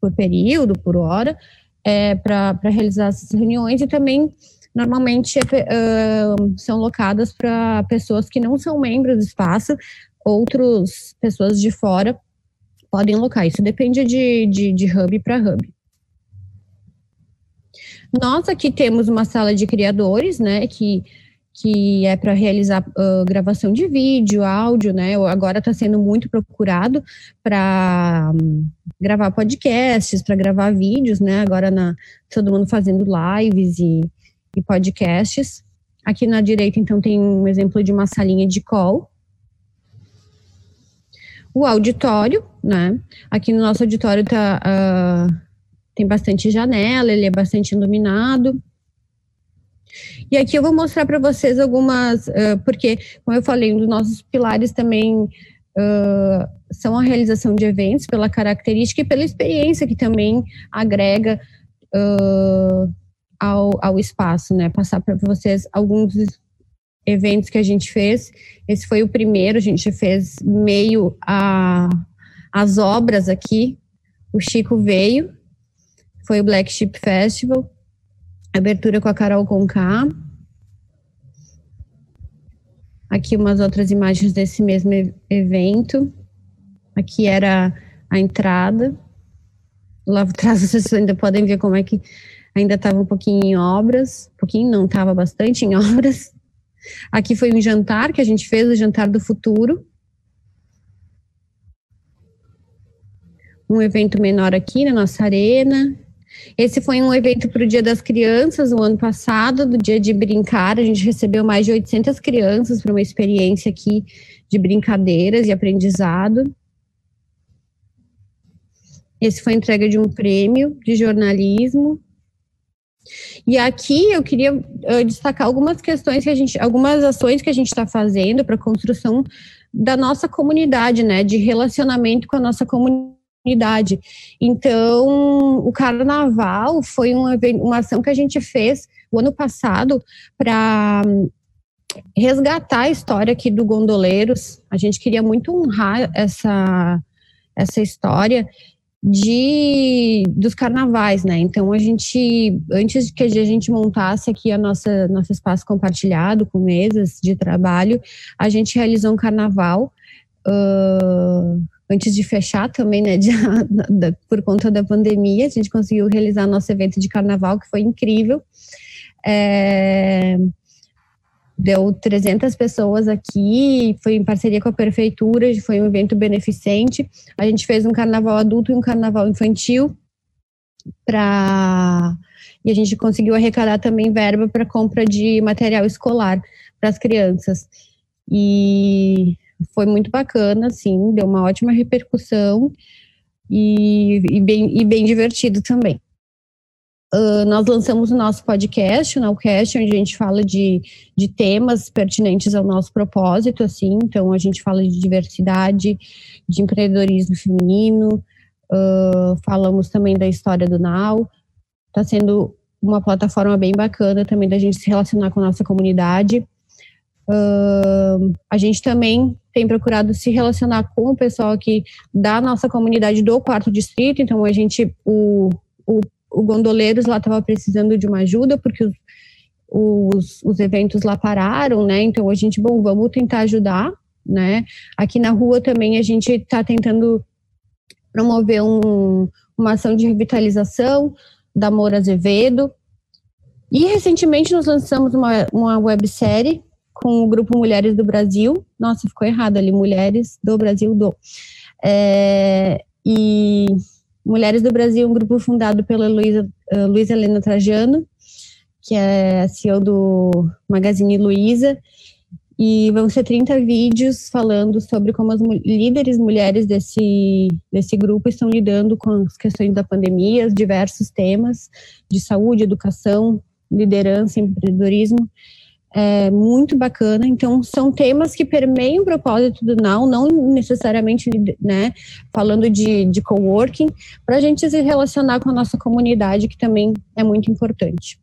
por período, por hora, é, para realizar essas reuniões e também normalmente uh, são locadas para pessoas que não são membros do espaço, outras pessoas de fora podem locar. Isso depende de, de, de hub para hub. Nós aqui temos uma sala de criadores, né, que que é para realizar uh, gravação de vídeo, áudio, né? Agora está sendo muito procurado para um, gravar podcasts, para gravar vídeos, né? Agora na, todo mundo fazendo lives e, e podcasts. Aqui na direita, então, tem um exemplo de uma salinha de call. O auditório, né? Aqui no nosso auditório tá, uh, tem bastante janela, ele é bastante iluminado. E aqui eu vou mostrar para vocês algumas, uh, porque, como eu falei, um dos nossos pilares também uh, são a realização de eventos, pela característica e pela experiência que também agrega ao, ao espaço, né? Passar para vocês alguns eventos que a gente fez. Esse foi o primeiro, a gente fez meio a, as obras aqui. O Chico veio, foi o Black Sheep Festival abertura com a Carol Conká. Aqui umas outras imagens desse mesmo evento. Aqui era a entrada. Lá atrás vocês ainda podem ver como é que ainda estava um pouquinho em obras. Um pouquinho não, estava bastante em obras. Aqui foi um jantar que a gente fez, o jantar do futuro. Um evento menor aqui na nossa arena. Esse foi um evento para o Dia das Crianças, o ano passado, do Dia de Brincar. A gente recebeu mais de 800 crianças para uma experiência aqui de brincadeiras e aprendizado. Esse foi a entrega de um prêmio de jornalismo. E aqui eu queria uh, destacar algumas questões que a gente, algumas ações que a gente está fazendo para a construção da nossa comunidade, né, de relacionamento com a nossa comunidade. Então, o carnaval foi uma, uma ação que a gente fez o ano passado para resgatar a história aqui do Gondoleiros. A gente queria muito honrar essa, essa história de dos carnavais, né? Então a gente antes que a gente montasse aqui a nossa nosso espaço compartilhado com mesas de trabalho, a gente realizou um carnaval uh, antes de fechar também, né, de, da, por conta da pandemia, a gente conseguiu realizar nosso evento de carnaval, que foi incrível. É, deu 300 pessoas aqui, foi em parceria com a prefeitura, foi um evento beneficente. A gente fez um carnaval adulto e um carnaval infantil para e a gente conseguiu arrecadar também verba para compra de material escolar para as crianças. E foi muito bacana, assim, deu uma ótima repercussão e, e, bem, e bem divertido também. Uh, nós lançamos o nosso podcast, o Nowcast, onde a gente fala de, de temas pertinentes ao nosso propósito, assim, então a gente fala de diversidade, de empreendedorismo feminino, uh, falamos também da história do Now, está sendo uma plataforma bem bacana também da gente se relacionar com a nossa comunidade. Uh, a gente também tem procurado se relacionar com o pessoal aqui da nossa comunidade do quarto distrito, então a gente, o, o o Gondoleiros lá estava precisando de uma ajuda, porque os, os, os, eventos lá pararam, né? Então a gente, bom, vamos tentar ajudar, né? Aqui na rua também a gente está tentando promover um, uma ação de revitalização da Moura Azevedo. E recentemente nós lançamos uma, uma websérie com o grupo Mulheres do Brasil. Nossa, ficou errado ali, Mulheres do Brasil do. É, e Mulheres do Brasil, um grupo fundado pela Luísa, uh, Luísa Helena Trajano, que é a CEO do Magazine Luiza, e vão ser 30 vídeos falando sobre como as líderes mulheres desse, desse grupo estão lidando com as questões da pandemia, os diversos temas de saúde, educação, liderança, empreendedorismo é, muito bacana. Então, são temas que permeiam o propósito do Now, não necessariamente né, falando de, de coworking, para a gente se relacionar com a nossa comunidade, que também é muito importante.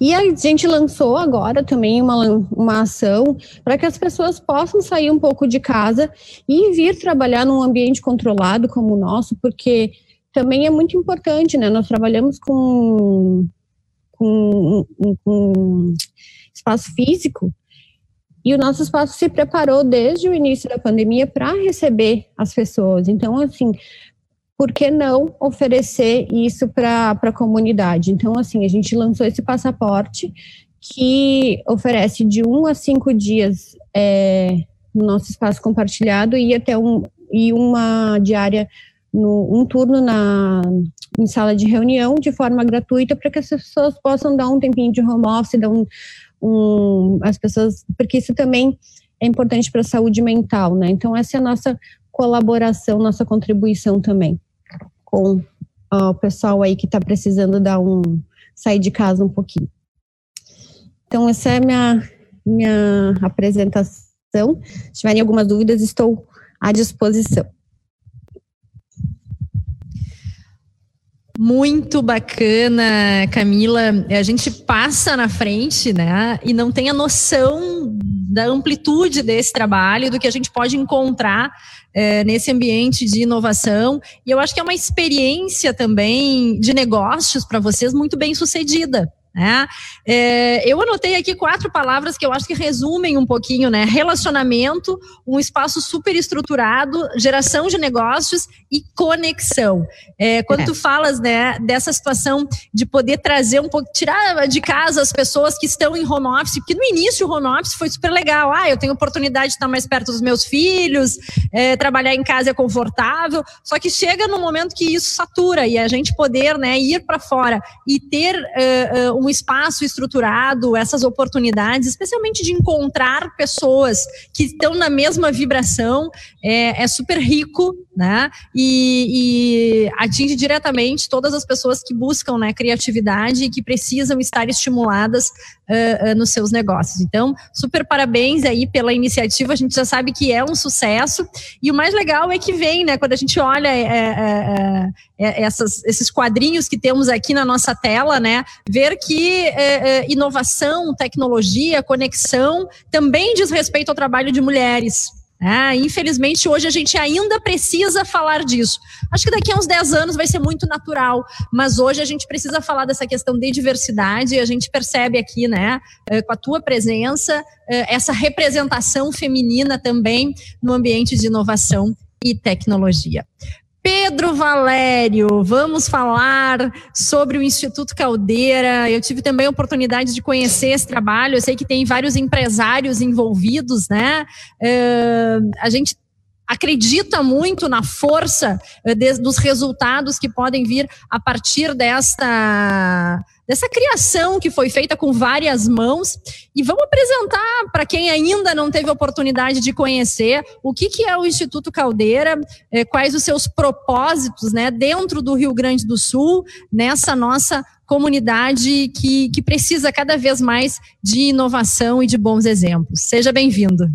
E a gente lançou agora também uma, uma ação para que as pessoas possam sair um pouco de casa e vir trabalhar num ambiente controlado como o nosso, porque também é muito importante, né? Nós trabalhamos com com, com espaço físico, e o nosso espaço se preparou desde o início da pandemia para receber as pessoas. Então, assim, por que não oferecer isso para a comunidade? Então, assim, a gente lançou esse passaporte que oferece de um a cinco dias é, no nosso espaço compartilhado e até um e uma diária no, um turno na em sala de reunião de forma gratuita para que as pessoas possam dar um tempinho de home office, dar um, um as pessoas, porque isso também é importante para a saúde mental, né? Então essa é a nossa colaboração, nossa contribuição também com ó, o pessoal aí que está precisando dar um sair de casa um pouquinho. Então essa é a minha minha apresentação. Se tiverem algumas dúvidas, estou à disposição. Muito bacana, Camila. A gente passa na frente, né, e não tem a noção da amplitude desse trabalho, do que a gente pode encontrar é, nesse ambiente de inovação. E eu acho que é uma experiência também de negócios para vocês muito bem sucedida. Né? É, eu anotei aqui quatro palavras que eu acho que resumem um pouquinho, né? Relacionamento, um espaço super estruturado, geração de negócios e conexão. É, quando é. tu falas né, dessa situação de poder trazer um pouco, tirar de casa as pessoas que estão em home office, porque no início o home office foi super legal. Ah, eu tenho oportunidade de estar mais perto dos meus filhos, é, trabalhar em casa é confortável. Só que chega no momento que isso satura e a gente poder né, ir para fora e ter uh, uh, um espaço estruturado, essas oportunidades, especialmente de encontrar pessoas que estão na mesma vibração, é, é super rico, né? E, e, atinge diretamente todas as pessoas que buscam né, criatividade e que precisam estar estimuladas uh, uh, nos seus negócios. Então, super parabéns aí pela iniciativa. A gente já sabe que é um sucesso e o mais legal é que vem, né? Quando a gente olha é, é, é, essas, esses quadrinhos que temos aqui na nossa tela, né? Ver que inovação, tecnologia, conexão também diz respeito ao trabalho de mulheres É, infelizmente, hoje a gente ainda precisa falar disso. Acho que daqui a uns 10 anos vai ser muito natural, mas hoje a gente precisa falar dessa questão de diversidade e a gente percebe aqui, né, eh, com a tua presença, eh, essa representação feminina também no ambiente de inovação e tecnologia. Pedro Valério, vamos falar sobre o Instituto Caldeira. Eu tive também a oportunidade de conhecer esse trabalho. Eu sei que tem vários empresários envolvidos, né? Uh, a gente acredita muito na força uh, de, dos resultados que podem vir a partir desta dessa criação que foi feita com várias mãos. E vamos apresentar para quem ainda não teve oportunidade de conhecer o que, que é o Instituto Caldeira, eh, quais os seus propósitos né, dentro do Rio Grande do Sul, nessa nossa comunidade que, que precisa cada vez mais de inovação e de bons exemplos. Seja bem-vindo.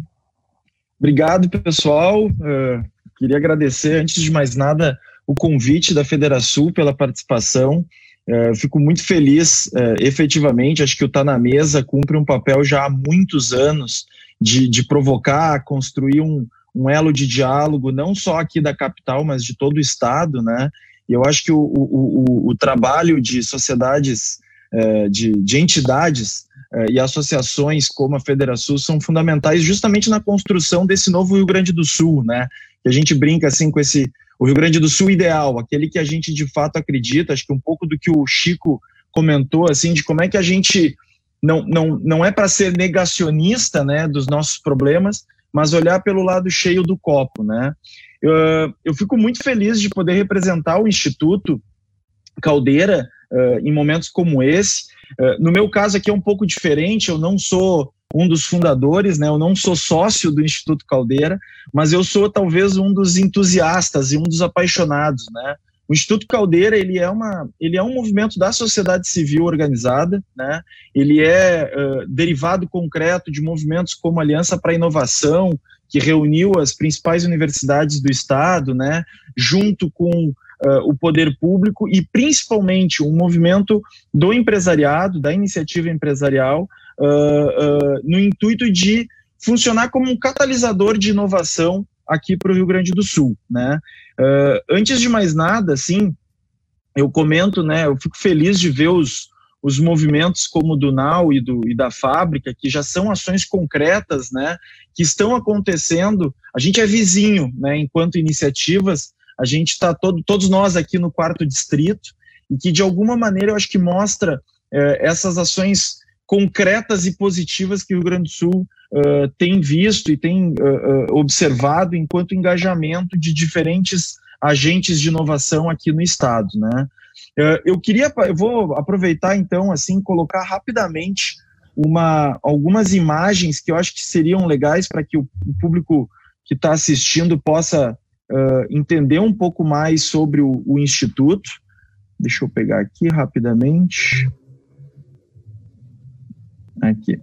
Obrigado, pessoal. Uh, queria agradecer, antes de mais nada, o convite da Federação pela participação. É, fico muito feliz, é, efetivamente, acho que o Tá na Mesa cumpre um papel já há muitos anos de, de provocar, construir um, um elo de diálogo, não só aqui da capital, mas de todo o estado, né? E eu acho que o, o, o, o trabalho de sociedades, é, de, de entidades e associações como a Federação são fundamentais justamente na construção desse novo Rio Grande do Sul, né? Que a gente brinca assim com esse o Rio Grande do Sul ideal, aquele que a gente de fato acredita, acho que um pouco do que o Chico comentou, assim, de como é que a gente não, não, não é para ser negacionista, né, dos nossos problemas, mas olhar pelo lado cheio do copo, né. Eu, eu fico muito feliz de poder representar o Instituto Caldeira uh, em momentos como esse. Uh, no meu caso aqui é um pouco diferente, eu não sou um dos fundadores, né? Eu não sou sócio do Instituto Caldeira, mas eu sou talvez um dos entusiastas e um dos apaixonados, né? O Instituto Caldeira ele é uma ele é um movimento da sociedade civil organizada, né? Ele é uh, derivado concreto de movimentos como Aliança para a Inovação, que reuniu as principais universidades do estado, né? Junto com uh, o poder público e principalmente um movimento do empresariado, da iniciativa empresarial, uh, no intuito de funcionar como um catalisador de inovação aqui para o Rio Grande do Sul, né? antes de mais nada, assim, eu comento, né? Eu fico feliz de ver os, os movimentos como do Nau e, do, e da fábrica, que já são ações concretas, né, que estão acontecendo. A gente é vizinho, né, enquanto iniciativas, a gente está todo, todos nós aqui no quarto distrito, e que de alguma maneira eu acho que mostra eh, essas ações concretas e positivas que o Rio Grande do Sul uh, tem visto e tem uh, observado enquanto engajamento de diferentes agentes de inovação aqui no estado, né? eu queria, eu vou aproveitar então assim colocar rapidamente uma algumas imagens que eu acho que seriam legais para que o, o, público que está assistindo possa entender um pouco mais sobre o, o instituto. Deixa eu pegar aqui rapidamente. Aqui.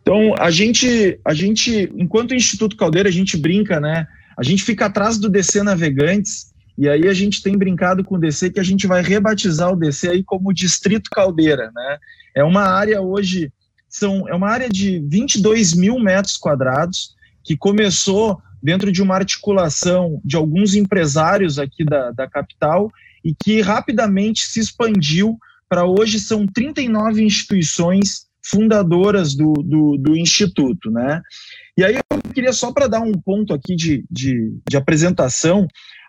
Então, a gente, a gente, enquanto Instituto Caldeira, a gente brinca, né? A gente fica atrás do DC Navegantes, e aí a gente tem brincado com o DC que a gente vai rebatizar o DC aí como Distrito Caldeira, né? É uma área hoje, são, é uma área de 22 mil metros quadrados, que começou dentro de uma articulação de alguns empresários aqui da, da capital e que rapidamente se expandiu para hoje são 39 instituições fundadoras do, do, do Instituto, né? E aí eu queria só para dar um ponto aqui de, de, de apresentação,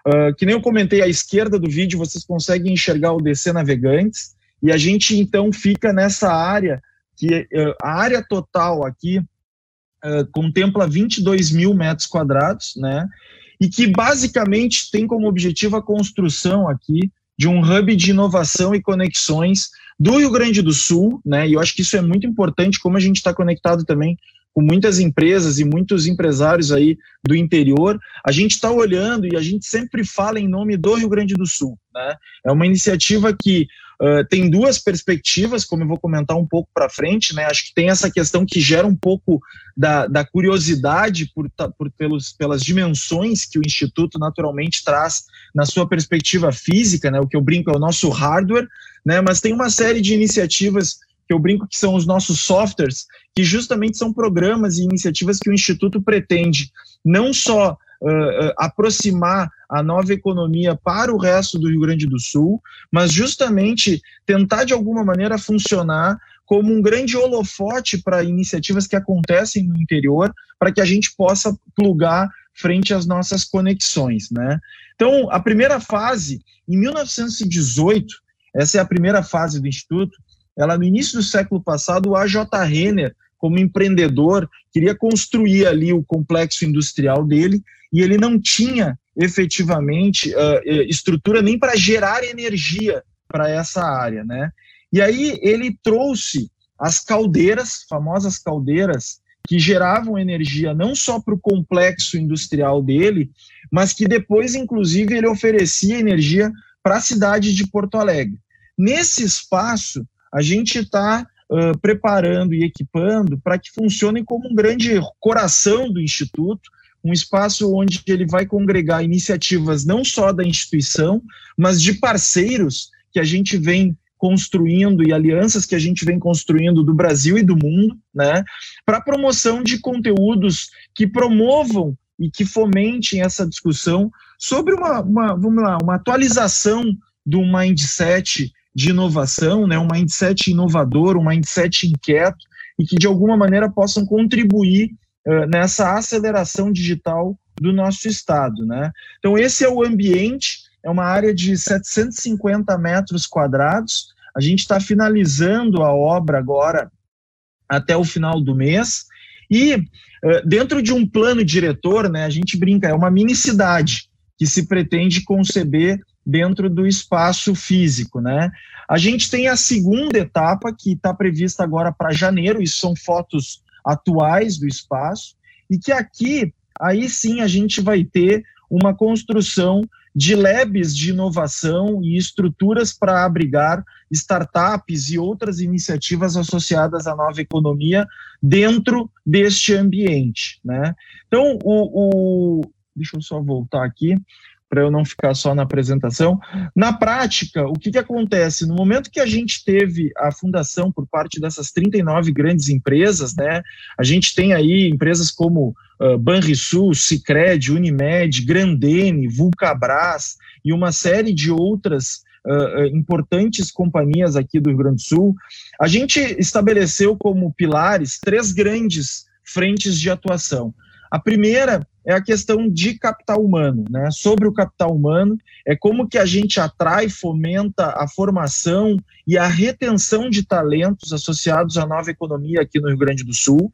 uh, que nem eu comentei, à esquerda do vídeo vocês conseguem enxergar o DC Navegantes, e a gente então fica nessa área, que uh, a área total aqui uh, contempla 22 mil metros quadrados, né? E que basicamente tem como objetivo a construção aqui de um hub de inovação e conexões do Rio Grande do Sul, né? E eu acho que isso é muito importante, como a gente está conectado também com muitas empresas e muitos empresários aí do interior, a gente está olhando e a gente sempre fala em nome do Rio Grande do Sul. Né? É uma iniciativa que uh, tem duas perspectivas, como eu vou comentar um pouco para frente. Né? Acho que tem essa questão que gera um pouco da, da curiosidade por, por, pelos, pelas dimensões que o Instituto naturalmente traz na sua perspectiva física, né? o que eu brinco é o nosso hardware, né? mas tem uma série de iniciativas que eu brinco que são os nossos softwares, que justamente são programas e iniciativas que o Instituto pretende não só uh, aproximar a nova economia para o resto do Rio Grande do Sul, mas justamente tentar de alguma maneira funcionar como um grande holofote para iniciativas que acontecem no interior, para que a gente possa plugar frente às nossas conexões, né? Então, a primeira fase, em 1918, essa é a primeira fase do Instituto, ela no início do século passado, o AJ Renner, como empreendedor, queria construir ali o complexo industrial dele e ele não tinha efetivamente uh, estrutura nem para gerar energia para essa área, né? E aí ele trouxe as caldeiras, famosas caldeiras, que geravam energia não só para o complexo industrial dele, mas que depois, inclusive, ele oferecia energia para a cidade de Porto Alegre. Nesse espaço, a gente está preparando e equipando para que funcione como um grande coração do Instituto, um espaço onde ele vai congregar iniciativas não só da instituição, mas de parceiros que a gente vem construindo e alianças que a gente vem construindo do Brasil e do mundo, né, para promoção de conteúdos que promovam e que fomentem essa discussão sobre uma, uma, vamos lá, uma atualização do mindset de inovação, né, um mindset inovador, um mindset inquieto e que de alguma maneira possam contribuir uh, nessa aceleração digital do nosso estado, né? Então esse é o ambiente é uma área de 750 metros quadrados. A gente está finalizando a obra agora até o final do mês. E dentro de um plano diretor, né, a gente brinca, é uma mini cidade que se pretende conceber dentro do espaço físico, né? A gente tem a segunda etapa que está prevista agora para janeiro. Isso são fotos atuais do espaço e que aqui aí sim a gente vai ter uma construção de labs de inovação e estruturas para abrigar startups e outras iniciativas associadas à nova economia dentro deste ambiente. Né? Então, o, o deixa eu só voltar aqui para eu não ficar só na apresentação. Na prática, o que, que acontece? No momento que a gente teve a fundação por parte dessas 39 grandes empresas, né, a gente tem aí empresas como uh, Banrisul, Cicred, Unimed, Grandene, Vulcabras e uma série de outras uh, importantes companhias aqui do Rio Grande do Sul, a gente estabeleceu como pilares três grandes frentes de atuação. A primeira é a questão de capital humano, né? Sobre o capital humano, é como que a gente atrai, fomenta a formação e a retenção de talentos associados à nova economia aqui no Rio Grande do Sul.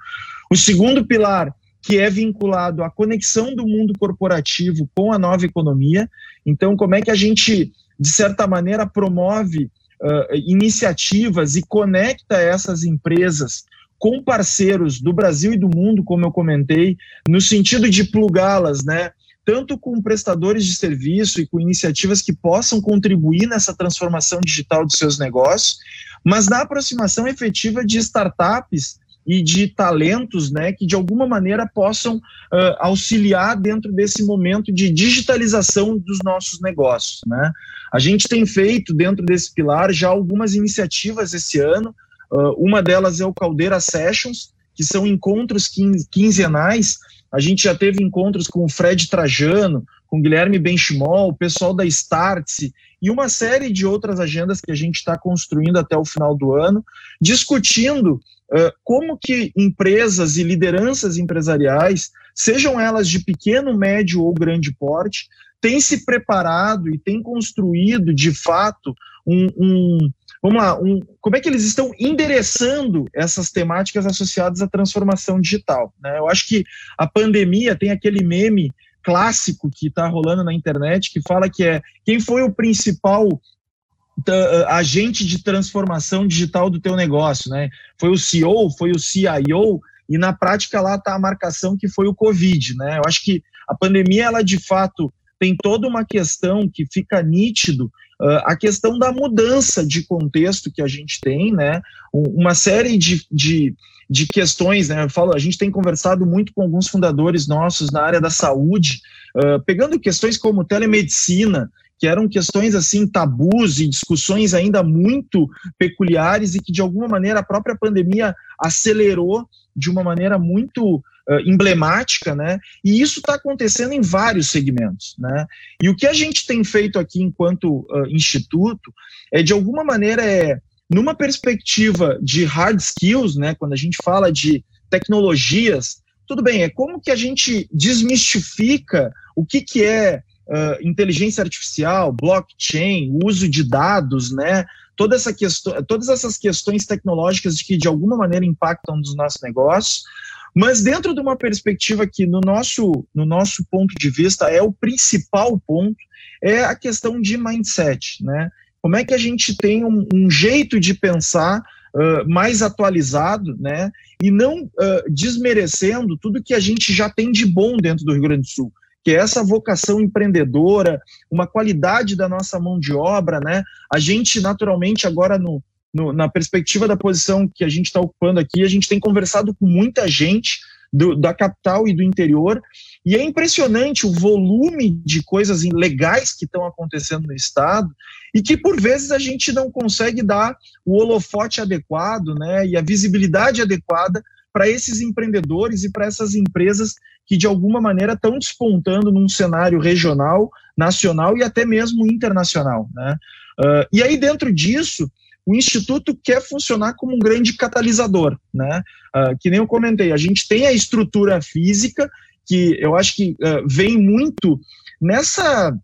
O segundo pilar, que é vinculado à conexão do mundo corporativo com a nova economia. Então, como é que a gente, de certa maneira, promove uh, iniciativas e conecta essas empresas com parceiros do Brasil e do mundo, como eu comentei, no sentido de plugá-las, né? Tanto com prestadores de serviço e com iniciativas que possam contribuir nessa transformação digital dos seus negócios, mas na aproximação efetiva de startups e de talentos, né, que de alguma maneira possam uh, auxiliar dentro desse momento de digitalização dos nossos negócios, né? A gente tem feito dentro desse pilar já algumas iniciativas esse ano, Uh, uma delas é o Caldeira Sessions, que são encontros quinzenais. A gente já teve encontros com o Fred Trajano, com o Guilherme Benchimol, o pessoal da Startse e uma série de outras agendas que a gente está construindo até o final do ano, discutindo uh, como que empresas e lideranças empresariais, sejam elas de pequeno, médio ou grande porte, têm se preparado e têm construído, de fato, um, um vamos lá, um, como é que eles estão endereçando essas temáticas associadas à transformação digital. Né? Eu acho que a pandemia tem aquele meme clássico que está rolando na internet que fala que é quem foi o principal agente de transformação digital do teu negócio, né? Foi o CEO, foi o CIO, e na prática lá está a marcação que foi o Covid, né? Eu acho que a pandemia, ela de fato tem toda uma questão que fica nítido Uh, a questão da mudança de contexto que a gente tem, né? Uma série de, de, de questões, né? Eu falo, a gente tem conversado muito com alguns fundadores nossos na área da saúde, uh, pegando questões como telemedicina, que eram questões assim tabus e discussões ainda muito peculiares e que de alguma maneira a própria pandemia acelerou de uma maneira muito uh, emblemática, né? E isso está acontecendo em vários segmentos, né? E o que a gente tem feito aqui enquanto uh, instituto é de alguma maneira é numa perspectiva de hard skills, né? Quando a gente fala de tecnologias, tudo bem, é como que a gente desmistifica o que, que é uh, inteligência artificial, blockchain, uso de dados, né? Toda essa questão, todas essas questões tecnológicas que de alguma maneira impactam nos nossos negócios, mas dentro de uma perspectiva que no nosso, no nosso ponto de vista é o principal ponto, é a questão de mindset, né? Como é que a gente tem um, um jeito de pensar uh, mais atualizado, né? E não uh, desmerecendo tudo que a gente já tem de bom dentro do Rio Grande do Sul que é essa vocação empreendedora, uma qualidade da nossa mão de obra, né? A gente, naturalmente, agora no, no na perspectiva da posição que a gente está ocupando aqui, a gente tem conversado com muita gente do, da capital e do interior, e é impressionante o volume de coisas legais que estão acontecendo no estado e que por vezes a gente não consegue dar o holofote adequado, né, e a visibilidade adequada para esses empreendedores e para essas empresas que de alguma maneira estão despontando num cenário regional, nacional e até mesmo internacional. Né? Uh, e aí, dentro disso, o Instituto quer funcionar como um grande catalisador. Né? Uh, que nem eu comentei, a gente tem a estrutura física, que eu acho que uh, vem muito nessa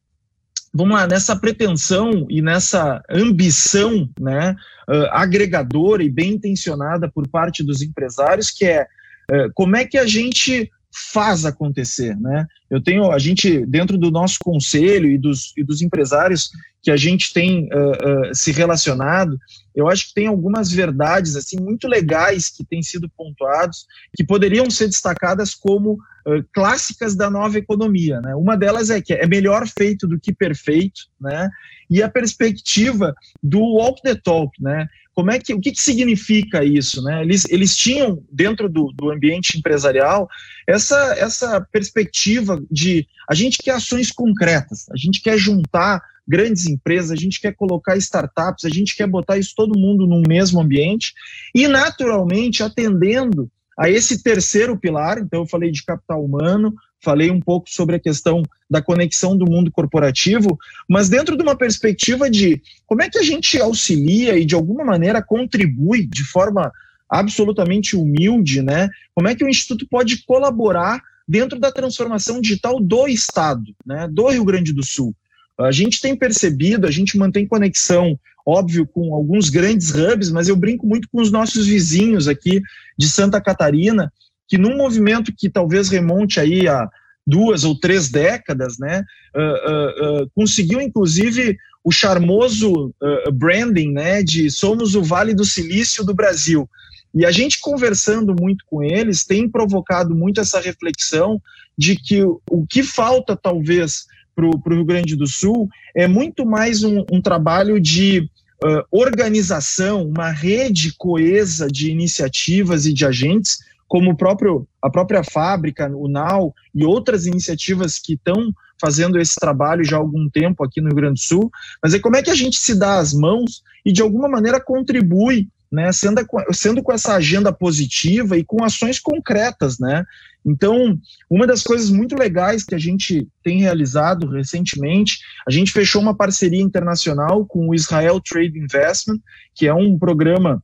vamos lá, nessa pretensão e nessa ambição né, uh, agregadora e bem intencionada por parte dos empresários, que é uh, como é que a gente faz acontecer, né? Eu tenho, a gente, dentro do nosso conselho e dos, e dos empresários que a gente tem uh, uh, se relacionado, eu acho que tem algumas verdades, assim, muito legais que têm sido pontuados, que poderiam ser destacadas como uh, clássicas da nova economia, né? Uma delas é que é melhor feito do que perfeito, né? E a perspectiva do walk the talk, né? Como é que, o que, que significa isso? Né? Eles, eles tinham, dentro do, do ambiente empresarial, essa, essa perspectiva de a gente quer ações concretas, a gente quer juntar grandes empresas, a gente quer colocar startups, a gente quer botar isso todo mundo num mesmo ambiente e, naturalmente, atendendo a esse terceiro pilar. Então, eu falei de capital humano, falei um pouco sobre a questão da conexão do mundo corporativo, mas dentro de uma perspectiva de como é que a gente auxilia e de alguma maneira contribui de forma absolutamente humilde, né? Como é que o instituto pode colaborar dentro da transformação digital do estado, né? Do Rio Grande do Sul. A gente tem percebido, a gente mantém conexão, óbvio, com alguns grandes hubs, mas eu brinco muito com os nossos vizinhos aqui de Santa Catarina, que num movimento que talvez remonte aí a duas ou três décadas, né, uh, uh, conseguiu inclusive o charmoso branding, né, de somos o Vale do Silício do Brasil. E a gente conversando muito com eles tem provocado muito essa reflexão de que o que falta talvez para o Rio Grande do Sul é muito mais um, um trabalho de uh, organização, uma rede coesa de iniciativas e de agentes como o próprio, a própria fábrica, o NAU e outras iniciativas que estão fazendo esse trabalho já há algum tempo aqui no Rio Grande do Sul, mas é como é que a gente se dá as mãos e de alguma maneira contribui, né, sendo, sendo com essa agenda positiva e com ações concretas, né? Então, uma das coisas muito legais que a gente tem realizado recentemente, a gente fechou uma parceria internacional com o Israel Trade Investment, que é um programa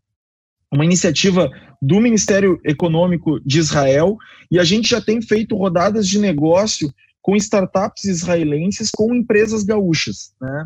uma iniciativa do Ministério Econômico de Israel, e a gente já tem feito rodadas de negócio com startups israelenses, com empresas gaúchas. Né?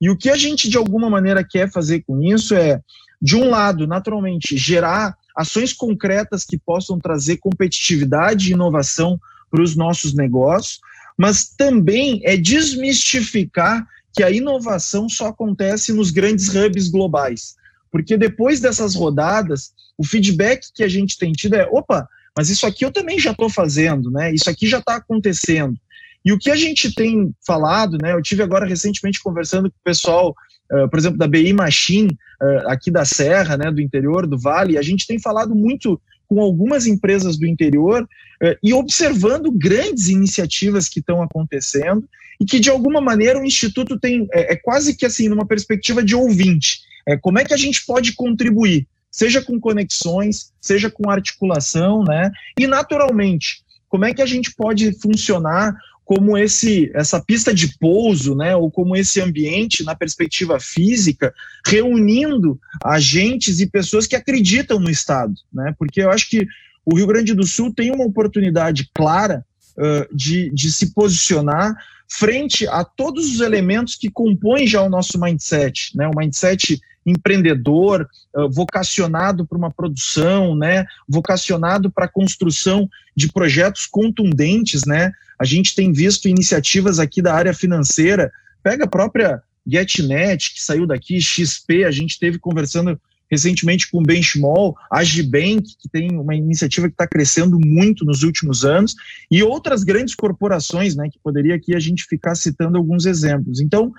E o que a gente, de alguma maneira, quer fazer com isso é, de um lado, naturalmente, gerar ações concretas que possam trazer competitividade e inovação para os nossos negócios, mas também é desmistificar que a inovação só acontece nos grandes hubs globais. Porque depois dessas rodadas, o feedback que a gente tem tido é: opa, mas isso aqui eu também já estou fazendo, né? Isso aqui já está acontecendo. E o que a gente tem falado, né? Eu tive agora recentemente conversando com o pessoal, uh, por exemplo, da BI Machine, uh, aqui da Serra, né, do interior do Vale, a gente tem falado muito com algumas empresas do interior uh, e observando grandes iniciativas que estão acontecendo e que, de alguma maneira, o Instituto tem, é, é quase que assim, numa perspectiva de ouvinte. É, como é que a gente pode contribuir? Seja com conexões, seja com articulação, né? E, naturalmente, como é que a gente pode funcionar como esse essa pista de pouso, né, ou como esse ambiente na perspectiva física, reunindo agentes e pessoas que acreditam no Estado, né? Porque eu acho que o Rio Grande do Sul tem uma oportunidade clara uh, de, de se posicionar frente a todos os elementos que compõem já o nosso mindset, né? O mindset empreendedor, vocacionado para uma produção, né, vocacionado para a construção de projetos contundentes, né? A gente tem visto iniciativas aqui da área financeira, pega a própria GetNet, que saiu daqui, XP, a gente teve conversando recentemente com o Benchmall, a Agibank, que tem uma iniciativa que está crescendo muito nos últimos anos, e outras grandes corporações, né, que poderia aqui a gente ficar citando alguns exemplos. Então,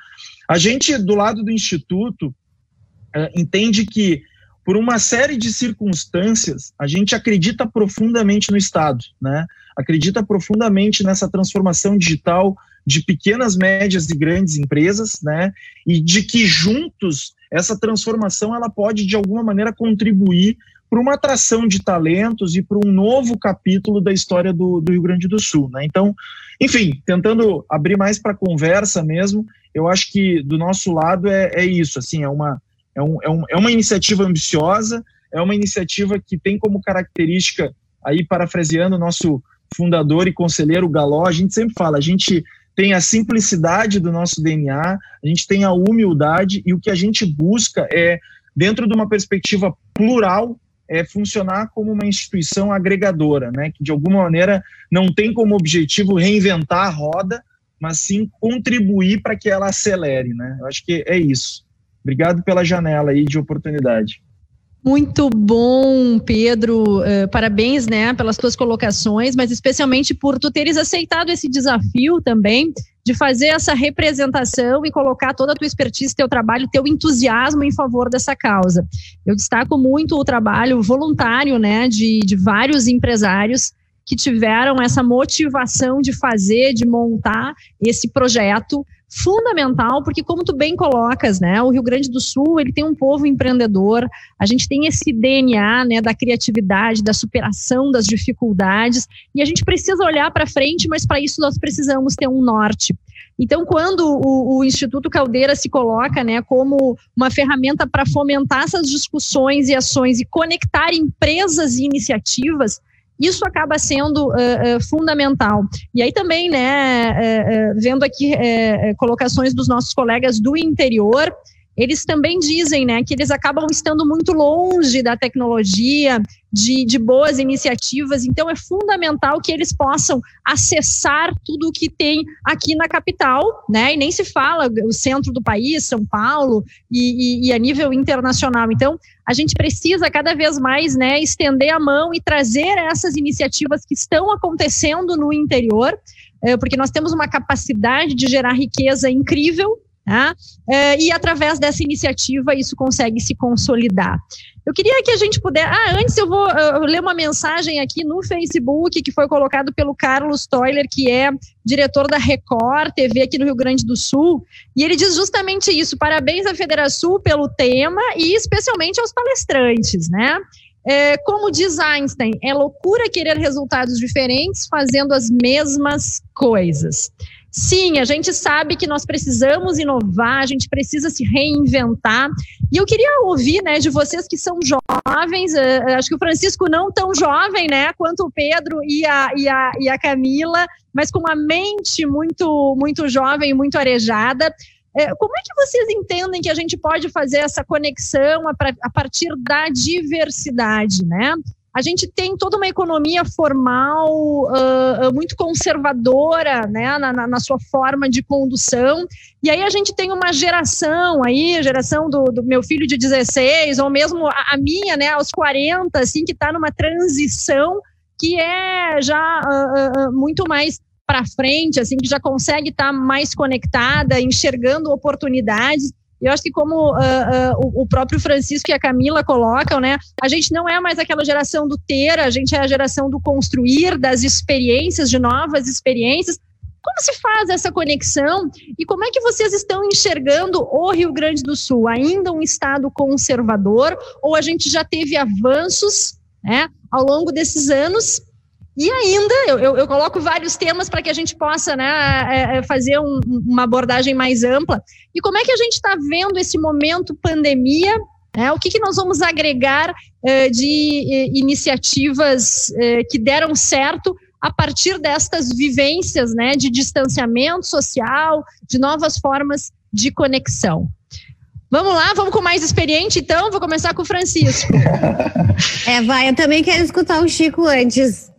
a gente, do lado do Instituto, é, entende que, por uma série de circunstâncias, a gente acredita profundamente no Estado, né? acredita profundamente nessa transformação digital de pequenas, médias e grandes empresas, né? e de que juntos essa transformação ela pode, de alguma maneira, contribuir para uma atração de talentos e para um novo capítulo da história do, do Rio Grande do Sul. Né? Então, enfim, tentando abrir mais para a conversa mesmo, eu acho que do nosso lado é, é isso, assim, é uma é, um, é, um, é uma iniciativa ambiciosa, é uma iniciativa que tem como característica, aí parafraseando o nosso fundador e conselheiro Galó, a gente sempre fala, a gente tem a simplicidade do nosso DNA, a gente tem a humildade e o que a gente busca é, dentro de uma perspectiva plural, é funcionar como uma instituição agregadora, né, que de alguma maneira não tem como objetivo reinventar a roda, mas sim contribuir para que ela acelere, né? Eu acho que é isso. Obrigado pela janela aí de oportunidade. Muito bom, Pedro. Uh, parabéns, né, pelas tuas colocações, mas especialmente por tu teres aceitado esse desafio também de fazer essa representação e colocar toda a tua expertise, teu trabalho, teu entusiasmo em favor dessa causa. Eu destaco muito o trabalho voluntário, né, de, de vários empresários que tiveram essa motivação de fazer, de montar esse projeto fundamental, porque como tu bem colocas, né, o Rio Grande do Sul, ele tem um povo empreendedor, a gente tem esse DNA, né, da criatividade, da superação das dificuldades, e a gente precisa olhar para frente, mas para isso nós precisamos ter um norte. Então, quando o, o, Instituto Caldeira se coloca né, como uma ferramenta para fomentar essas discussões e ações e conectar empresas e iniciativas, isso acaba sendo uh, uh, fundamental. E aí também, né, uh, vendo aqui colocações dos nossos colegas do interior, eles também dizem né, que eles acabam estando muito longe da tecnologia, de, de, boas iniciativas, então é fundamental que eles possam acessar tudo o que tem aqui na capital, né? E nem se fala o centro do país, São Paulo, e, e, e a nível internacional. Então, a gente precisa cada vez mais né, estender a mão e trazer essas iniciativas que estão acontecendo no interior, eh, porque nós temos uma capacidade de gerar riqueza incrível Tá? É, e através dessa iniciativa isso consegue se consolidar. Eu queria que a gente pudesse. Ah, antes eu vou uh, ler uma mensagem aqui no Facebook que foi colocado pelo Carlos Toiler, que é diretor da Record TV aqui no Rio Grande do Sul, e ele diz justamente isso: parabéns à Federação pelo tema e especialmente aos palestrantes, né? É, como diz Einstein, é loucura querer resultados diferentes fazendo as mesmas coisas. Sim, a gente sabe que nós precisamos inovar, a gente precisa se reinventar. E eu queria ouvir, né, de vocês que são jovens, uh, acho que o Francisco não tão jovem, né, quanto o Pedro e a, e a, e a Camila, mas com uma mente muito, muito jovem, muito arejada. Uh, como é que vocês entendem que a gente pode fazer essa conexão a, a partir da diversidade, né? A gente tem toda uma economia formal uh, muito conservadora né, na, na, sua forma de condução. E aí a gente tem uma geração aí, geração do, do meu filho de 16, ou mesmo a, a minha, né, aos 40, assim, que está numa transição que é já uh, uh, muito mais para frente, assim, que já consegue estar tá mais conectada, enxergando oportunidades. Eu acho que como uh, uh, o próprio Francisco e a Camila colocam, né, a gente não é mais aquela geração do ter, a gente é a geração do construir, das experiências, de novas experiências. Como se faz essa conexão e como é que vocês estão enxergando o Rio Grande do Sul? Ainda um estado conservador ou a gente já teve avanços né, ao longo desses anos e ainda, eu, eu, eu, coloco vários temas para que a gente possa né, é, é, fazer um, uma abordagem mais ampla. E como é que a gente está vendo esse momento pandemia? Né, o que, que nós vamos agregar é, de é, iniciativas é, que deram certo a partir destas vivências né, de distanciamento social, de novas formas de conexão? Vamos lá, vamos com mais experiente, então. Vou começar com o Francisco. é, vai, eu também quero escutar o Chico antes.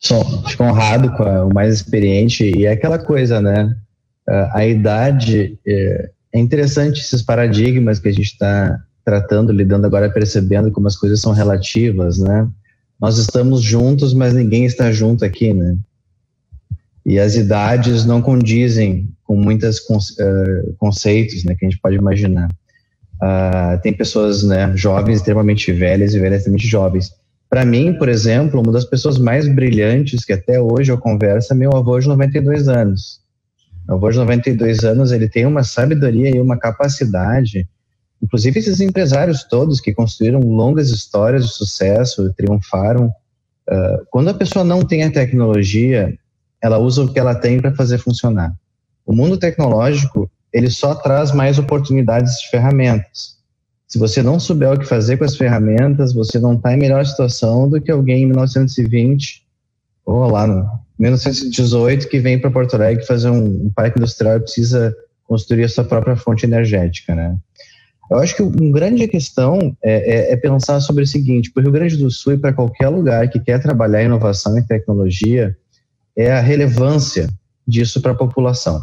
Sou, fico honrado com a, o mais experiente e é aquela coisa, né? A, idade é, é, interessante esses paradigmas que a gente está tratando, lidando agora, percebendo como as coisas são relativas, né? Nós estamos juntos, mas ninguém está junto aqui, né? E as idades não condizem com muitos uh, conceitos, né, que a gente pode imaginar. Uh, tem pessoas, né, jovens extremamente velhas e velhas extremamente jovens para mim, por exemplo, uma das pessoas mais brilhantes que até hoje eu converso é meu avô de 92 anos. Meu avô de 92 anos, ele tem uma sabedoria e uma capacidade. Inclusive esses empresários todos que construíram longas histórias de sucesso, triunfaram. Uh, quando a pessoa não tem a tecnologia, ela usa o que ela tem para fazer funcionar. O mundo tecnológico, ele só traz mais oportunidades de ferramentas. Se você não souber o que fazer com as ferramentas, você não está em melhor situação do que alguém em 1920 ou lá no 1918 que vem para Porto Alegre fazer um, um parque industrial e precisa construir a sua própria fonte energética, né? Eu acho que uma grande questão é, é, é pensar sobre o seguinte: para o Rio Grande do Sul e para qualquer lugar que quer trabalhar inovação e tecnologia, é a relevância disso para a população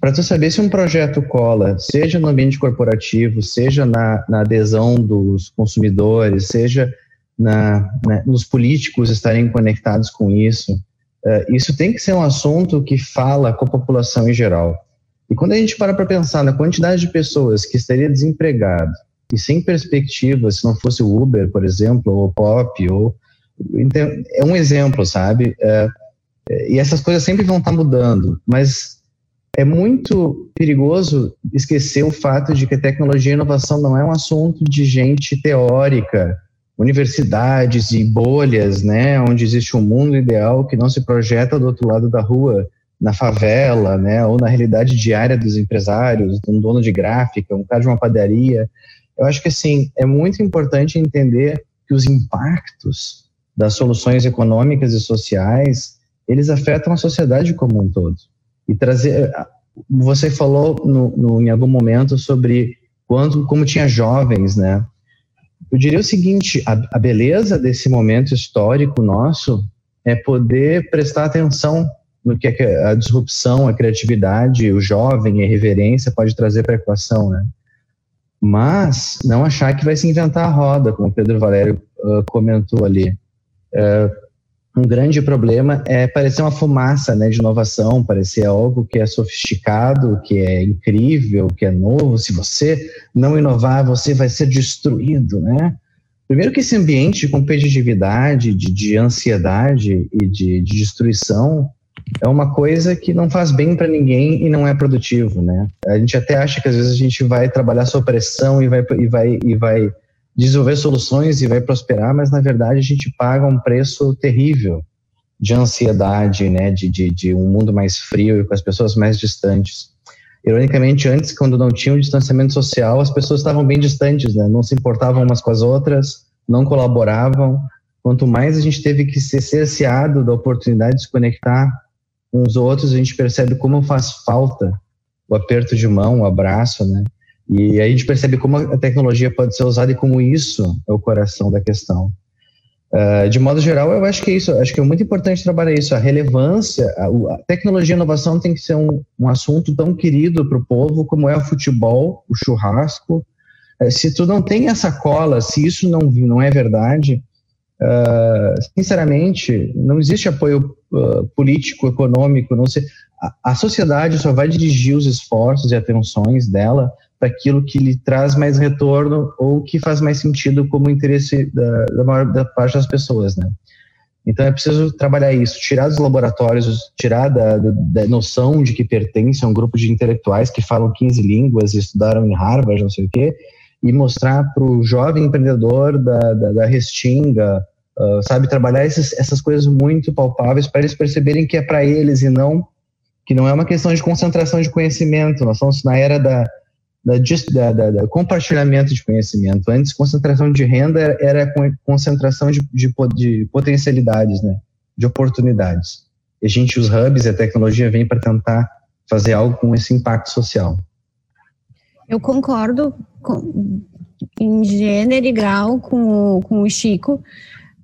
para tu saber se um projeto cola, seja no ambiente corporativo, seja na, na adesão dos consumidores, seja na, na, nos políticos estarem conectados com isso, uh, isso tem que ser um assunto que fala com a população em geral. E quando a gente para para pensar na quantidade de pessoas que estaria desempregado e sem perspectiva, se não fosse o Uber, por exemplo, ou o Pop, ou então, é um exemplo, sabe? Uh, e essas coisas sempre vão estar mudando, mas é muito perigoso esquecer o fato de que tecnologia e inovação não é um assunto de gente teórica, universidades e bolhas, né, onde existe um mundo ideal que não se projeta do outro lado da rua, na favela, né, ou na realidade diária dos empresários, um dono de gráfica, um cara de uma padaria. Eu acho que assim é muito importante entender que os impactos das soluções econômicas e sociais eles afetam a sociedade como um todo e trazer. Você falou no, no, em algum momento sobre quando, como tinha jovens, né? Eu diria o seguinte: a, a beleza desse momento histórico nosso é poder prestar atenção no que a disrupção, a criatividade, o jovem, a irreverência pode trazer para a equação, né? Mas não achar que vai se inventar a roda, como o Pedro Valério uh, comentou ali. Uh, um grande problema é parecer uma fumaça né, de inovação, parecer algo que é sofisticado, que é incrível, que é novo. Se você não inovar, você vai ser destruído, né? Primeiro que esse ambiente de competitividade, de, de ansiedade e de, de, destruição é uma coisa que não faz bem para ninguém e não é produtivo, né? A gente até acha que às vezes a gente vai trabalhar sob pressão e vai, e vai, e vai desenvolver soluções e vai prosperar, mas na verdade a gente paga um preço terrível de ansiedade, né, de, de, de um mundo mais frio e com as pessoas mais distantes. Ironicamente, antes, quando não tinha o distanciamento social, as pessoas estavam bem distantes, né, não se importavam umas com as outras, não colaboravam. Quanto mais a gente teve que ser cerceado da oportunidade de se conectar os outros, a gente percebe como faz falta o aperto de mão, o abraço, né? E aí a gente percebe como a tecnologia pode ser usada e como isso é o coração da questão. Uh, de modo geral, eu acho que é isso. Acho que é muito importante trabalhar isso. A relevância, a, a tecnologia e inovação tem que ser um, um assunto tão querido para o povo como é o futebol, o churrasco. Uh, se tu não tem essa cola, se isso não, não é verdade, uh, sinceramente, não existe apoio político, econômico. Não sei, a, a sociedade só vai dirigir os esforços e atenções dela daquilo que lhe traz mais retorno ou que faz mais sentido como interesse da, da maior da parte das pessoas, né? Então é preciso trabalhar isso, tirar dos laboratórios, tirar da, da, da, noção de que pertence a um grupo de intelectuais que falam 15 línguas e estudaram em Harvard, não sei o quê, e mostrar para o jovem empreendedor da, da, da Restinga, uh, sabe, trabalhar esses, essas coisas muito palpáveis para eles perceberem que é para eles e não que não é uma questão de concentração de conhecimento. Nós estamos na era da, da, da, da, compartilhamento de conhecimento. Antes, concentração de renda era concentração de, de, de, potencialidades, né? de oportunidades. E a gente, os hubs e a tecnologia vem para tentar fazer algo com esse impacto social. Eu concordo com, em gênero e grau com, com o Chico.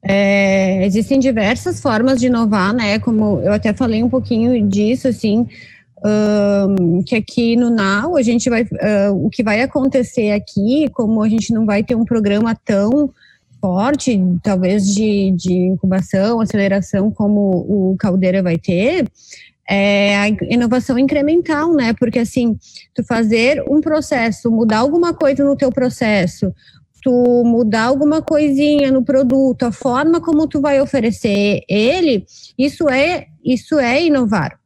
É, existem diversas formas de inovar, né? Como eu até falei um pouquinho disso, assim, um, que aqui no Now a gente vai, uh, o que vai acontecer aqui, como a gente não vai ter um programa tão forte, talvez de, de incubação, aceleração, como o Caldeira vai ter, é a inovação incremental, né? Porque assim, tu fazer um processo, mudar alguma coisa no teu processo, tu mudar alguma coisinha no produto, a forma como tu vai oferecer ele, isso é isso é inovar.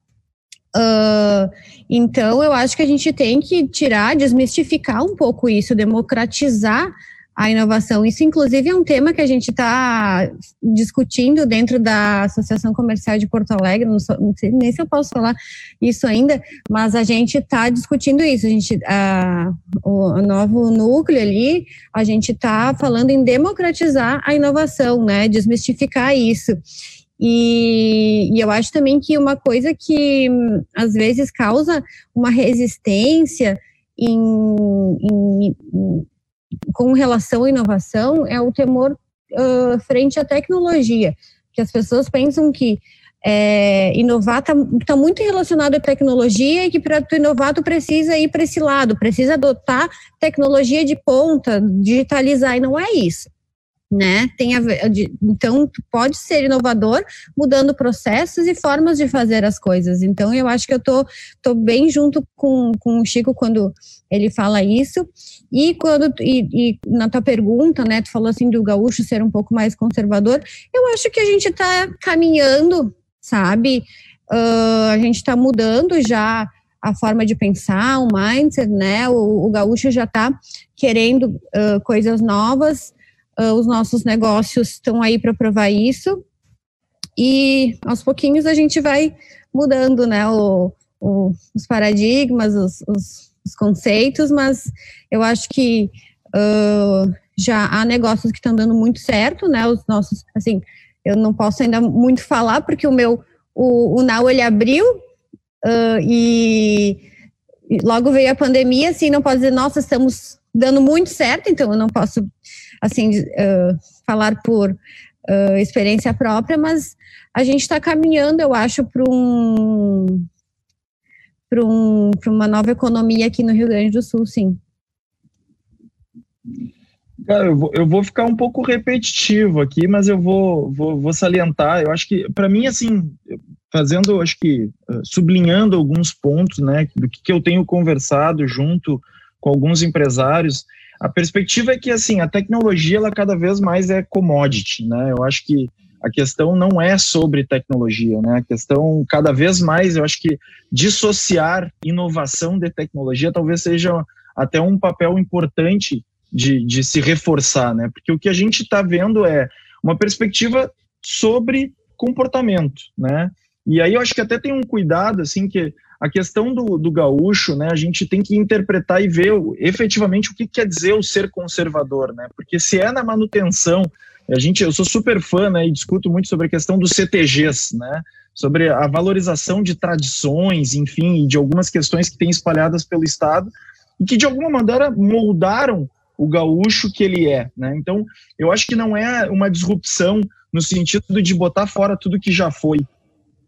Uh, então, eu acho que a gente tem que tirar, desmistificar um pouco isso, democratizar a inovação. Isso, inclusive, é um tema que a gente está discutindo dentro da Associação Comercial de Porto Alegre. Não, sou, não, sei nem se eu posso falar isso ainda, mas a gente está discutindo isso. A gente, o novo núcleo ali, a gente está falando em democratizar a inovação, né? Desmistificar isso. E, e, eu acho também que uma coisa que às vezes causa uma resistência em, em, em, com relação à inovação é o temor uh, frente à tecnologia, que as pessoas pensam que é, inovar está tá muito relacionado à tecnologia e que para tu inovar tu precisa ir para esse lado, precisa adotar tecnologia de ponta, digitalizar, e não é isso né? Tem a ver, então, pode ser inovador mudando processos e formas de fazer as coisas. Então, eu acho que eu tô, tô bem junto com, com o Chico quando ele fala isso. E quando e, e na tua pergunta, né, tu falou assim do gaúcho ser um pouco mais conservador. Eu acho que a gente está caminhando, sabe? Uh, a gente está mudando já a forma de pensar, o mindset, né? O, o gaúcho já está querendo uh, coisas novas Uh, os nossos negócios estão aí para provar isso. E aos pouquinhos a gente vai mudando né, o, o, os paradigmas, os, os, os, conceitos, mas eu acho que uh, já há negócios que estão dando muito certo, né? Os nossos, assim, eu não posso ainda muito falar, porque o meu, o, o Now ele abriu uh, e logo veio a pandemia, assim, não posso dizer, nossa, estamos dando muito certo, então eu não posso assim, uh, falar por uh, experiência própria, mas a gente está caminhando, eu acho, para um, para um, uma nova economia aqui no Rio Grande do Sul, sim. Cara, eu vou, eu vou ficar um pouco repetitivo aqui, mas eu vou, vou, vou salientar. Eu acho que, para mim, assim, fazendo, acho que, sublinhando alguns pontos, né, do que, que eu tenho conversado junto com alguns empresários, a perspectiva é que assim a tecnologia ela cada vez mais é commodity, né? Eu acho que a questão não é sobre tecnologia, né? A questão cada vez mais, eu acho que dissociar inovação de tecnologia talvez seja até um papel importante de, de se reforçar, né? Porque o que a gente está vendo é uma perspectiva sobre comportamento, né? E aí eu acho que até tem um cuidado, assim, que a questão do, do gaúcho, né, a gente tem que interpretar e ver efetivamente o que quer dizer o ser conservador, né? Porque se é na manutenção, a gente, eu sou super fã, né, e discuto muito sobre a questão dos CTGs, né? Sobre a valorização de tradições, enfim, de algumas questões que têm espalhadas pelo Estado e que de alguma maneira moldaram o gaúcho que ele é, né? Então, eu acho que não é uma disrupção no sentido de botar fora tudo que já foi.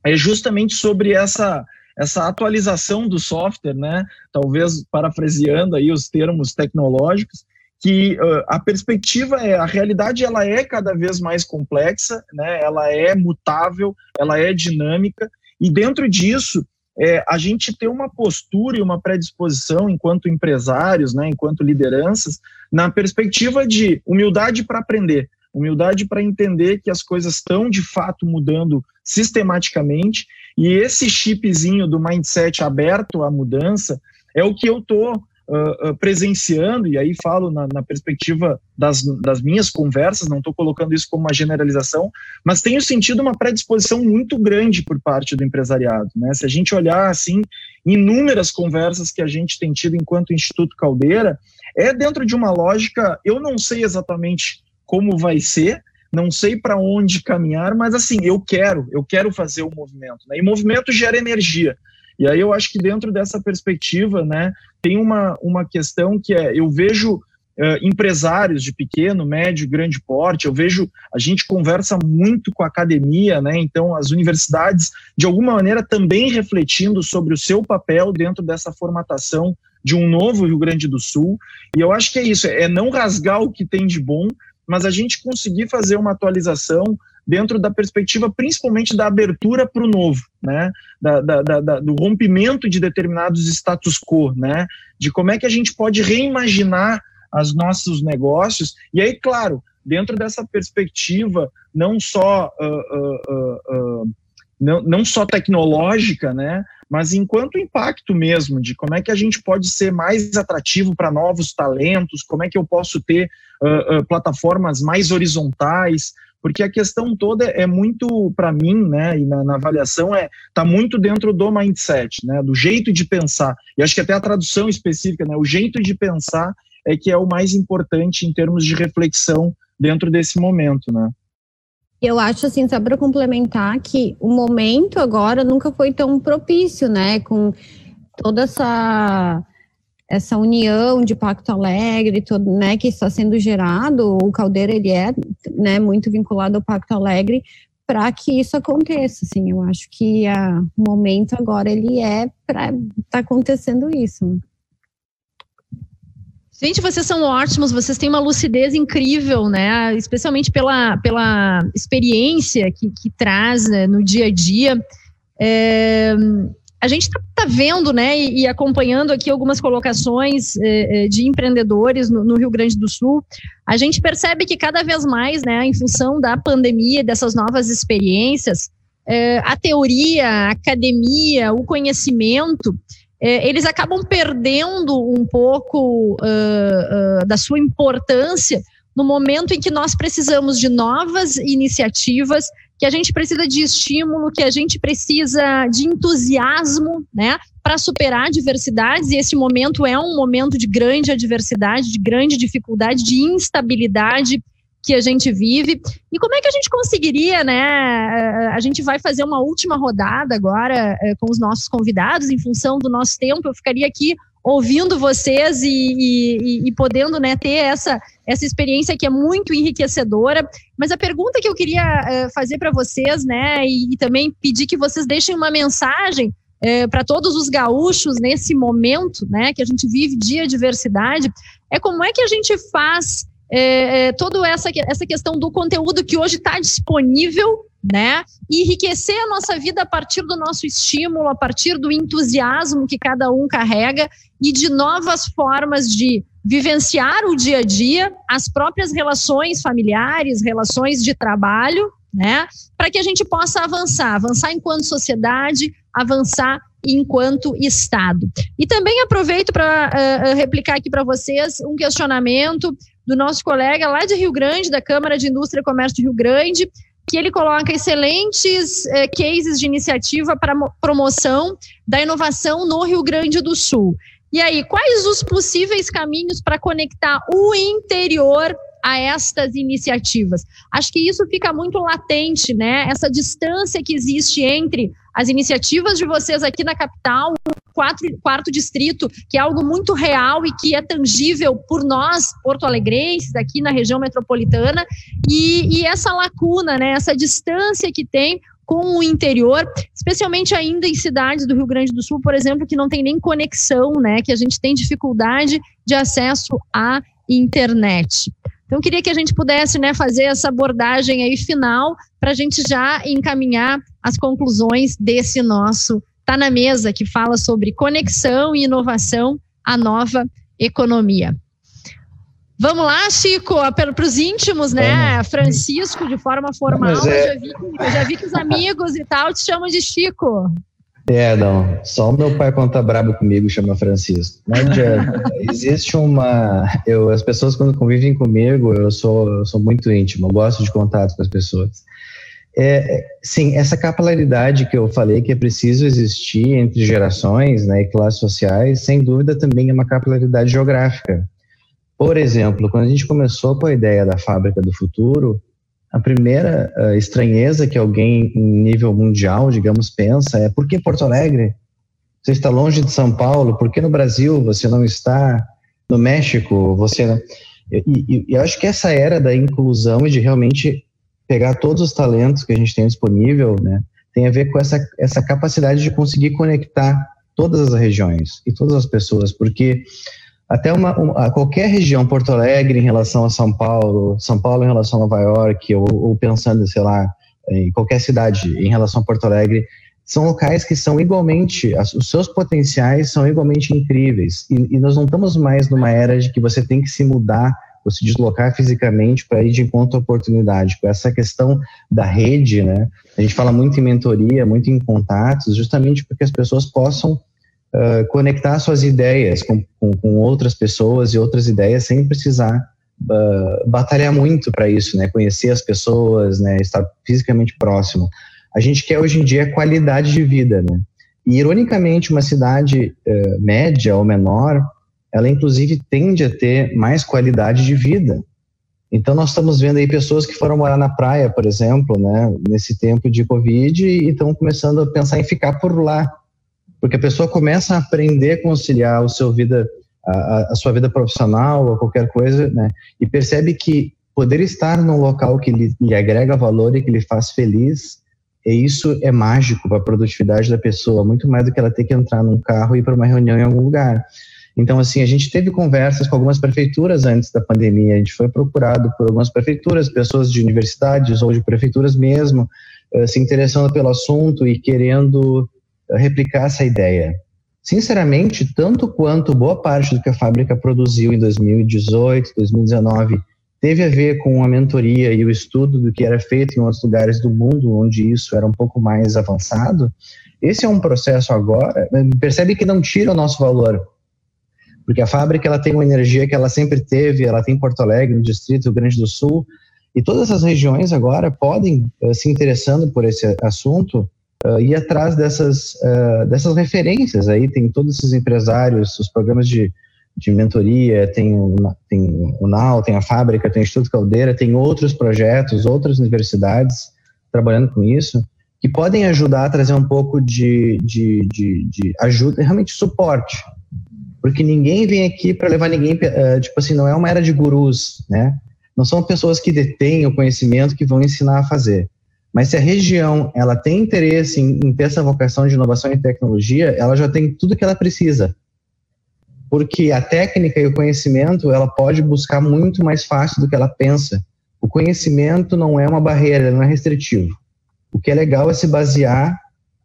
É justamente sobre essa essa atualização do software, né, talvez parafraseando aí os termos tecnológicos, que uh, a perspectiva é a realidade ela é cada vez mais complexa, né, ela é mutável, ela é dinâmica e dentro disso é a gente ter uma postura e uma predisposição enquanto empresários, né, enquanto lideranças, na perspectiva de humildade para aprender, humildade para entender que as coisas estão de fato mudando sistematicamente e esse chipzinho do mindset aberto à mudança é o que eu estou uh, presenciando, e aí falo na, na perspectiva das, das, minhas conversas, não estou colocando isso como uma generalização, mas tenho sentido uma predisposição muito grande por parte do empresariado. Né? Se a gente olhar assim, inúmeras conversas que a gente tem tido enquanto Instituto Caldeira, é dentro de uma lógica, eu não sei exatamente como vai ser, não sei para onde caminhar, mas assim, eu quero, eu quero fazer o movimento. Né? E movimento gera energia. E aí eu acho que dentro dessa perspectiva, né, tem uma, uma questão que é, eu vejo uh, empresários de pequeno, médio, grande porte, eu vejo, a gente conversa muito com a academia, né, então as universidades, de alguma maneira, também refletindo sobre o seu papel dentro dessa formatação de um novo Rio Grande do Sul, e eu acho que é isso, é não rasgar o que tem de bom, mas a gente conseguir fazer uma atualização dentro da perspectiva principalmente da abertura para o novo, né? Da, da, da, do rompimento de determinados status quo, né? De como é que a gente pode reimaginar os nossos negócios. E aí, claro, dentro dessa perspectiva, não só. Uh, uh, uh, não, não só tecnológica, né, mas enquanto impacto mesmo, de como é que a gente pode ser mais atrativo para novos talentos, como é que eu posso ter uh, uh, plataformas mais horizontais, porque a questão toda é muito, para mim, né, e na, na, avaliação, é tá muito dentro do mindset, né, do jeito de pensar. E acho que até a tradução específica, né, o jeito de pensar é que é o mais importante em termos de reflexão dentro desse momento, né. Eu acho assim, só para complementar que o momento agora nunca foi tão propício, né, com toda essa essa união de Pacto Alegre, todo, né, que está sendo gerado, o Caldeira ele é, né, muito vinculado ao Pacto Alegre para que isso aconteça, assim, eu acho que a, o momento agora ele é para tá acontecendo isso. Gente, vocês são ótimos, vocês têm uma lucidez incrível, né? Especialmente pela, pela experiência que, que traz né, no dia a dia. É, a gente está tá vendo, né, e, e, acompanhando aqui algumas colocações eh, eh, de empreendedores no, no, Rio Grande do Sul, a gente percebe que cada vez mais, né, em função da pandemia, dessas novas experiências, eh, a teoria, a academia, o conhecimento, eh, eles acabam perdendo um pouco uh, uh, da sua importância no momento em que nós precisamos de novas iniciativas que a gente precisa de estímulo, que a gente precisa de entusiasmo, né, para superar adversidades, e esse momento é um momento de grande adversidade, de grande dificuldade, de instabilidade que a gente vive. E como é que a gente conseguiria, né? A gente vai fazer uma última rodada agora eh, com os nossos convidados, em função do nosso tempo. Eu ficaria aqui ouvindo vocês e, e, e, podendo né, ter essa, essa experiência que é muito enriquecedora. Mas a pergunta que eu queria uh, fazer para vocês, né, e, e, também pedir que vocês deixem uma mensagem eh, para todos os gaúchos nesse momento, né, que a gente vive de adversidade, é como é que a gente faz uh, toda essa, essa questão do conteúdo que hoje está disponível né? Enriquecer a nossa vida a partir do nosso estímulo, a partir do entusiasmo que cada um carrega e de novas formas de vivenciar o dia a dia, as próprias relações familiares, relações de trabalho, né? Para que a gente possa avançar, avançar enquanto sociedade, avançar enquanto Estado. E também aproveito para uh, replicar aqui para vocês um questionamento do nosso colega lá de Rio Grande, da Câmara de Indústria e Comércio de Rio Grande, que ele coloca excelentes eh, cases de iniciativa para promoção da inovação no Rio Grande do Sul. E aí, quais os possíveis caminhos para conectar o interior a estas iniciativas? Acho que isso fica muito latente, né? Essa distância que existe entre as iniciativas de vocês aqui na capital, quatro, quarto distrito, que é algo muito real e que é tangível por nós, porto-alegrenses, aqui na região metropolitana, e, e essa lacuna, né, essa distância que tem com o interior, especialmente ainda em cidades do Rio Grande do Sul, por exemplo, que não tem nem conexão, né, que a gente tem dificuldade de acesso à internet. Então, queria que a gente pudesse né, fazer essa abordagem aí final para a gente já encaminhar as conclusões desse nosso Tá na mesa que fala sobre conexão e inovação, a nova economia. Vamos lá, Chico, para os íntimos, né? Francisco, de forma formal. É... Eu, já vi, eu já vi que os amigos e tal te chamam de Chico. É, não. Só o meu pai, quando tá brabo comigo, chama Francisco. Não adianta. Existe uma. Eu, as pessoas, quando convivem comigo, eu sou, eu sou muito íntimo, eu gosto de contato com as pessoas. É, sim, essa capilaridade que eu falei que é preciso existir entre gerações né, e classes sociais, sem dúvida também é uma capilaridade geográfica. Por exemplo, quando a gente começou com a ideia da fábrica do futuro, a primeira uh, estranheza que alguém em nível mundial, digamos, pensa é por que Porto Alegre? Você está longe de São Paulo, por que no Brasil você não está? No México, você não... E, e, e eu acho que essa era da inclusão e de realmente pegar todos os talentos que a gente tem disponível, né, tem a ver com essa, essa capacidade de conseguir conectar todas as regiões e todas as pessoas, porque até uma, uma, qualquer região, Porto Alegre em relação a São Paulo, São Paulo em relação a Nova York, ou, ou pensando, sei lá, em qualquer cidade em relação a Porto Alegre, são locais que são igualmente, os seus potenciais são igualmente incríveis. E, e, nós não estamos mais numa era de que você tem que se mudar ou se deslocar fisicamente para ir de encontro à oportunidade. Com essa questão da rede, né? A gente fala muito em mentoria, muito em contatos, justamente porque as pessoas possam uh, conectar suas ideias com, com, com, outras pessoas e outras ideias sem precisar uh, batalhar muito para isso, né? Conhecer as pessoas, né? Estar fisicamente próximo. A gente quer hoje em dia qualidade de vida, né? E ironicamente, uma cidade uh, média ou menor, ela inclusive tende a ter mais qualidade de vida. Então nós estamos vendo aí pessoas que foram morar na praia, por exemplo, né, nesse tempo de Covid e estão começando a pensar em ficar por lá, porque a pessoa começa a aprender a conciliar o seu vida, a, a sua vida profissional ou qualquer coisa, né? E percebe que poder estar num local que lhe, lhe agrega valor e que lhe faz feliz, e isso é mágico para a produtividade da pessoa, muito mais do que ela ter que entrar num carro e ir para uma reunião em algum lugar. Então, assim, a gente teve conversas com algumas prefeituras antes da pandemia, a gente foi procurado por algumas prefeituras, pessoas de universidades ou de prefeituras mesmo, uh, se interessando pelo assunto e querendo replicar essa ideia. Sinceramente, tanto quanto boa parte do que a fábrica produziu em 2018, 2019 teve a ver com a mentoria e o estudo do que era feito em outros lugares do mundo onde isso era um pouco mais avançado, esse é um processo agora, percebe que não tira o nosso valor, porque a fábrica ela tem uma energia que ela sempre teve, ela tem Porto Alegre, no Distrito Rio Grande do Sul, e todas as regiões agora podem, uh, se interessando por esse assunto, uh, ir atrás dessas, uh, dessas referências. Aí tem todos esses empresários, os programas de, de mentoria, tem o, tem o NAU, tem a fábrica, tem o Instituto Caldeira, tem outros projetos, outras universidades trabalhando com isso, que podem ajudar a trazer um pouco de, de, de, de ajuda, realmente suporte. Porque ninguém vem aqui para levar ninguém, uh, tipo assim, não é uma era de gurus, né? Não são pessoas que detêm o conhecimento que vão ensinar a fazer. Mas se a região ela tem interesse em, em ter essa vocação de inovação e tecnologia, ela já tem tudo que ela precisa. Porque a técnica e o conhecimento, ela pode buscar muito mais fácil do que ela pensa. O conhecimento não é uma barreira, não é restritivo. O que é legal é se basear,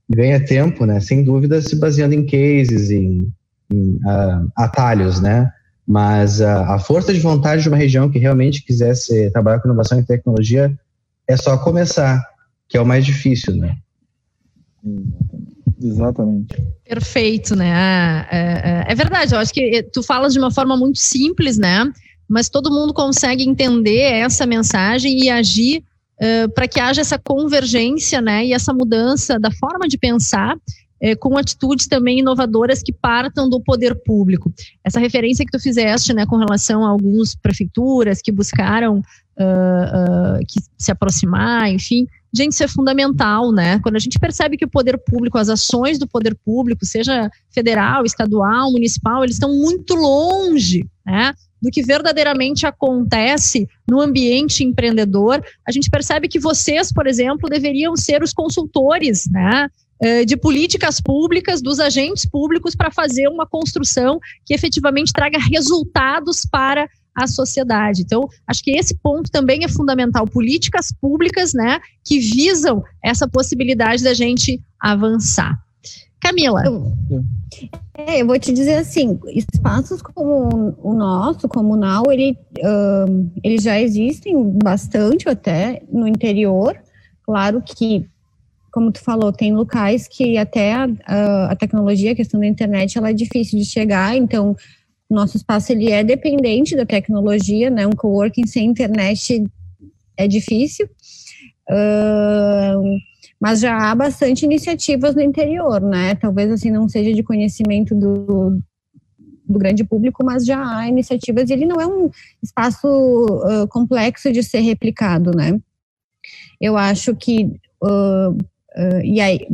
ganha tempo, né? Sem dúvida, se baseando em cases, em uh, atalhos, né? Mas uh, a força de vontade de uma região que realmente quisesse trabalhar com inovação e tecnologia é só começar que é o mais difícil, né? Exatamente. Perfeito, né? É, é, é, verdade, eu acho que tu falas de uma forma muito simples, né? Mas todo mundo consegue entender essa mensagem e agir uh, para que haja essa convergência, né? E essa mudança da forma de pensar é, com atitudes também inovadoras que partam do poder público. Essa referência que tu fizeste, né, com relação a algumas prefeituras que buscaram uh, uh, que se aproximar, enfim, gente, isso é fundamental, né? Quando a gente percebe que o poder público, as ações do poder público, seja federal, estadual, municipal, eles estão muito longe, né? Do que verdadeiramente acontece no ambiente empreendedor, a gente percebe que vocês, por exemplo, deveriam ser os consultores, né? Eh, de políticas públicas, dos agentes públicos, para fazer uma construção que efetivamente traga resultados para a sociedade. Então, acho que esse ponto também é fundamental. Políticas públicas, né, que visam essa possibilidade da gente avançar. Camila. É, eu vou te dizer assim, espaços como o nosso, comunal, ele, uh, eles já existem bastante até no interior. Claro que, como tu falou, tem locais que até a, a tecnologia, a questão da internet, ela é difícil de chegar, então nosso espaço ele é dependente da tecnologia, né? Um coworking sem internet é difícil. Uh, mas já há bastante iniciativas no interior, né? Talvez assim não seja de conhecimento do, do grande público, mas já há iniciativas. E ele não é um espaço uh, complexo de ser replicado, né? Eu acho que uh, uh, e aí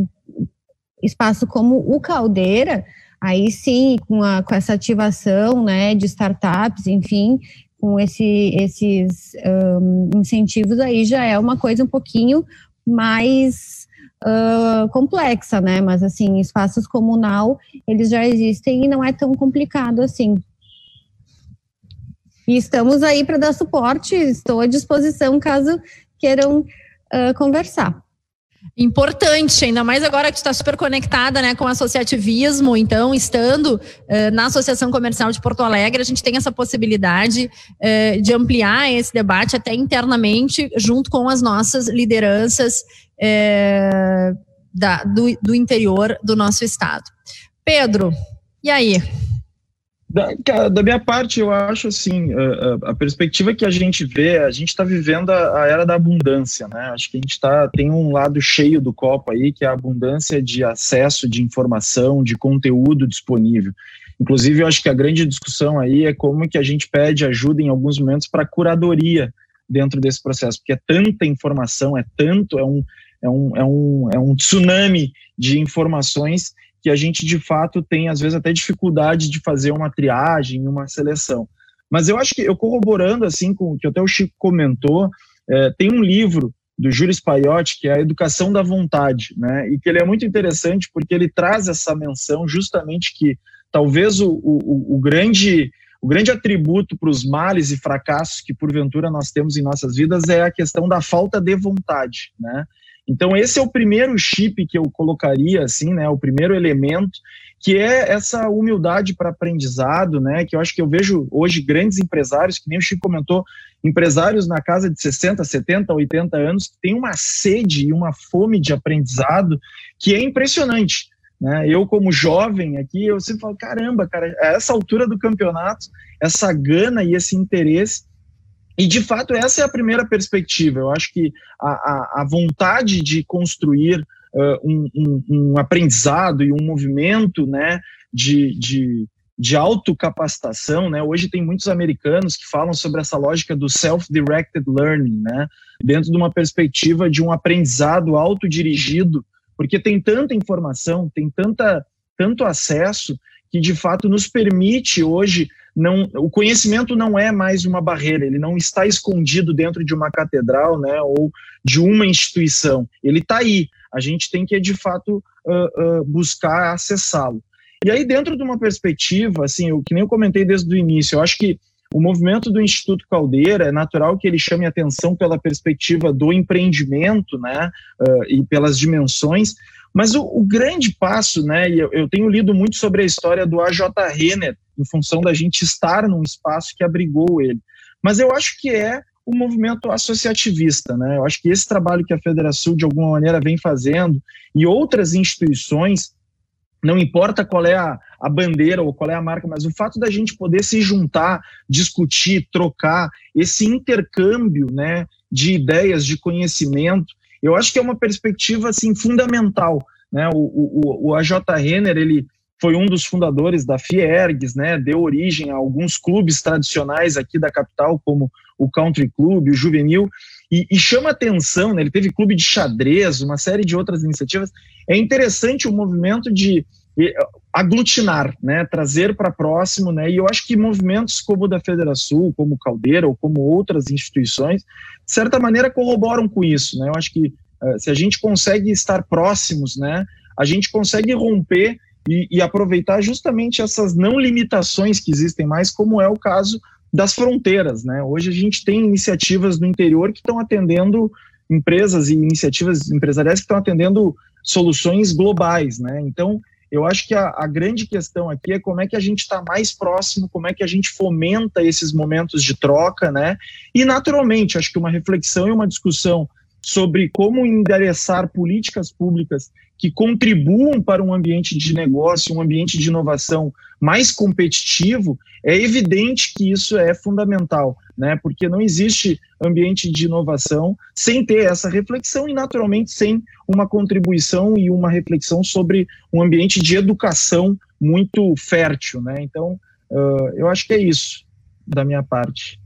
espaço como o Caldeira, aí sim, com, a, com essa ativação, né, de startups, enfim, com esse, esses um, incentivos aí já é uma coisa um pouquinho mais uh, complexa, né? Mas assim, espaços comunal, eles já existem e não é tão complicado assim. E estamos aí para dar suporte, estou à disposição caso queiram uh, conversar. Importante, ainda mais agora que está super conectada né, com o associativismo, então, estando uh, na Associação Comercial de Porto Alegre, a gente tem essa possibilidade uh, de ampliar esse debate até internamente, junto com as nossas lideranças uh, da, do, do interior do nosso estado. Pedro, e aí? Da, da, minha parte, eu acho assim, a, a, perspectiva que a gente vê, a gente está vivendo a, a, era da abundância, né? Acho que a gente tá, tem um lado cheio do copo aí, que é a abundância de acesso, de informação, de conteúdo disponível. Inclusive, eu acho que a grande discussão aí é como que a gente pede ajuda em alguns momentos para curadoria dentro desse processo, porque é tanta informação, é tanto, é um, é um, é um, é um tsunami de informações que a gente de fato tem às vezes até dificuldade de fazer uma triagem, uma seleção. Mas eu acho que eu corroborando assim com o que até o Chico comentou, é, tem um livro do Júlio Spaiotti que é a Educação da Vontade, né? E que ele é muito interessante porque ele traz essa menção justamente que talvez o, o, o grande o grande atributo para os males e fracassos que porventura nós temos em nossas vidas é a questão da falta de vontade, né? Então esse é o primeiro chip que eu colocaria assim, né, o primeiro elemento que é essa humildade para aprendizado, né, que eu acho que eu vejo hoje grandes empresários, que nem o Chico comentou, empresários na casa de 60, 70, 80 anos que têm uma sede e uma fome de aprendizado que é impressionante. Né? Eu, como jovem aqui, eu sempre falo, caramba, cara, a essa altura do campeonato, essa gana e esse interesse e, de fato, essa é a primeira perspectiva. Eu acho que a, a, a vontade de construir uh, um, um, um, aprendizado e um movimento né, de, de, de autocapacitação, né? Hoje tem muitos americanos que falam sobre essa lógica do self-directed learning, né? Dentro de uma perspectiva de um aprendizado autodirigido, porque tem tanta informação, tem tanta, tanto acesso que de fato nos permite hoje não, o conhecimento não é mais uma barreira, ele não está escondido dentro de uma catedral, né, ou de uma instituição. Ele está aí. A gente tem que de fato uh, uh, buscar acessá-lo. E aí, dentro de uma perspectiva, assim, o que nem eu comentei desde o início, eu acho que o movimento do Instituto Caldeira é natural que ele chame atenção pela perspectiva do empreendimento, né, uh, e pelas dimensões, mas o, o, grande passo, né, e eu, eu, tenho lido muito sobre a história do AJ Renner, em função da gente estar num espaço que abrigou ele. Mas eu acho que é o movimento associativista, né? Eu acho que esse trabalho que a Federação de alguma maneira vem fazendo e outras instituições, não importa qual é a, a bandeira ou qual é a marca, mas o fato da gente poder se juntar, discutir, trocar, esse intercâmbio, né, de ideias, de conhecimento, eu acho que é uma perspectiva assim fundamental, né? O, o, o AJ Renner, ele foi um dos fundadores da Fiergs, né, deu origem a alguns clubes tradicionais aqui da capital, como o Country Club, o Juvenil, e, e chama atenção, né, ele teve clube de xadrez, uma série de outras iniciativas. É interessante o movimento de aglutinar, né, trazer para próximo, né, e eu acho que movimentos como o da Federação, como Caldeira ou como outras instituições, de certa maneira corroboram com isso, né, eu acho que uh, se a gente consegue estar próximos, né, a gente consegue romper e, e aproveitar justamente essas não limitações que existem mais, como é o caso das fronteiras. Né? Hoje a gente tem iniciativas no interior que estão atendendo empresas e iniciativas empresariais que estão atendendo soluções globais. Né? Então, Eu acho que a, a grande questão aqui é como é que a gente está mais próximo, como é que a gente fomenta esses momentos de troca, né? E naturalmente, acho que uma reflexão e uma discussão sobre como endereçar políticas públicas que contribuam para um ambiente de negócio, um ambiente de inovação mais competitivo, é evidente que isso é fundamental, né? Porque não existe ambiente de inovação sem ter essa reflexão e, naturalmente, sem uma contribuição e uma reflexão sobre um ambiente de educação muito fértil, né? Então, uh, eu acho que é isso da minha parte.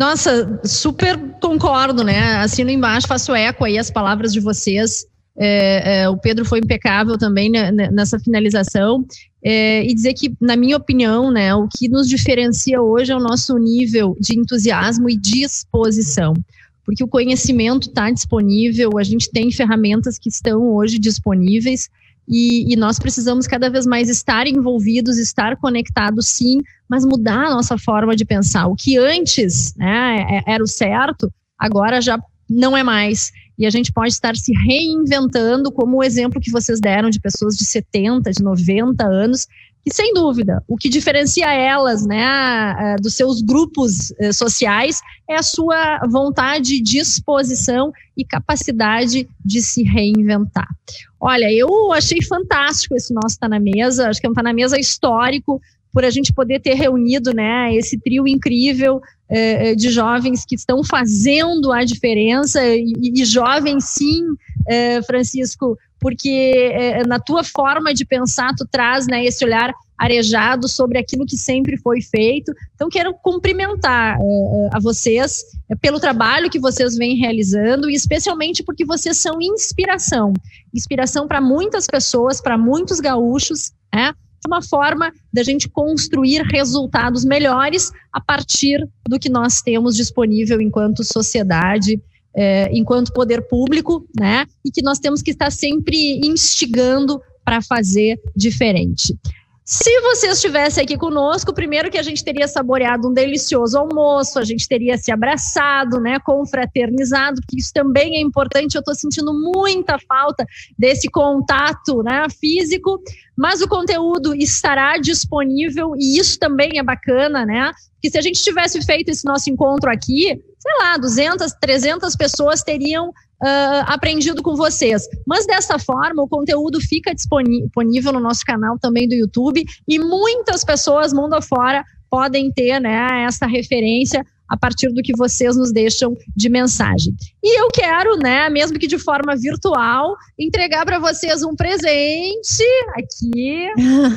Nossa, super concordo, né? Assino embaixo, faço eco aí as palavras de vocês. É, é, o Pedro foi impecável também né, nessa finalização. É, e dizer que, na minha opinião, né, o que nos diferencia hoje é o nosso nível de entusiasmo e disposição. Porque o conhecimento está disponível, a gente tem ferramentas que estão hoje disponíveis, e, e, nós precisamos cada vez mais estar envolvidos, estar conectados, sim, mas mudar a nossa forma de pensar. O que antes né, é, era o certo, agora já não é mais. E a gente pode estar se reinventando, como o exemplo que vocês deram de pessoas de 70, de 90 anos, que sem dúvida, o que diferencia elas, né, dos seus grupos eh, sociais é a sua vontade, disposição e capacidade de se reinventar. Olha, eu achei fantástico esse nosso Tá na Mesa, acho que é um Tá na Mesa histórico, por a gente poder ter reunido, né, esse trio incrível eh, de jovens que estão fazendo a diferença, e, e jovens sim, eh, Francisco, porque é, na tua forma de pensar tu traz né, esse olhar arejado sobre aquilo que sempre foi feito. Então quero cumprimentar é, a vocês pelo trabalho que vocês vêm realizando e especialmente porque vocês são inspiração, inspiração para muitas pessoas, para muitos gaúchos, né? Uma forma da gente construir resultados melhores a partir do que nós temos disponível enquanto sociedade é, enquanto poder público, né? E que nós temos que estar sempre instigando para fazer diferente. Se você estivesse aqui conosco, primeiro que a gente teria saboreado um delicioso almoço, a gente teria se abraçado, né, confraternizado, porque isso também é importante. Eu estou sentindo muita falta desse contato, né, físico, mas o conteúdo estará disponível e isso também é bacana, né? Que se a gente tivesse feito esse nosso encontro aqui, sei lá, 200, 300 pessoas teriam uh, aprendido com vocês. Mas dessa forma, o conteúdo fica disponível no nosso canal também do YouTube e muitas pessoas mundo afora podem ter né, essa referência a partir do que vocês nos deixam de mensagem. E eu quero, né, mesmo que de forma virtual, entregar para vocês um presente aqui,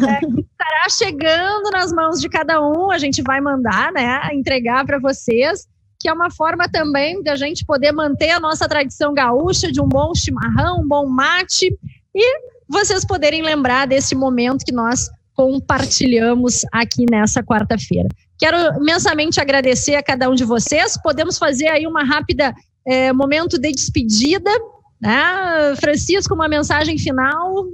né, que estará chegando nas mãos de cada um. A gente vai mandar, né, entregar para vocês que é uma forma também da gente poder manter a nossa tradição gaúcha de um bom chimarrão, um bom mate e vocês poderem lembrar desse momento que nós compartilhamos aqui nessa quarta-feira. Quero imensamente agradecer a cada um de vocês. Podemos fazer aí uma rápida é, momento de despedida, né? Francisco, uma mensagem final.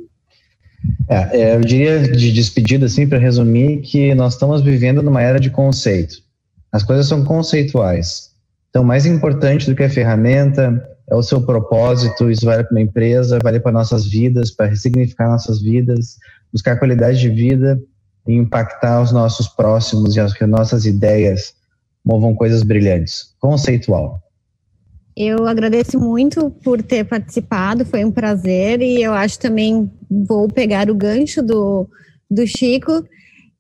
É, é eu diria de despedida, assim, para resumir, que nós estamos vivendo numa era de conceito. As coisas são conceituais. Então, mais importante do que a ferramenta é o seu propósito. Isso vale para uma empresa, vale para nossas vidas, para ressignificar nossas vidas, buscar qualidade de vida e impactar os nossos próximos e as que nossas ideias movam coisas brilhantes. Conceitual. Eu agradeço muito por ter participado, foi um prazer e eu acho também vou pegar o gancho do, do Chico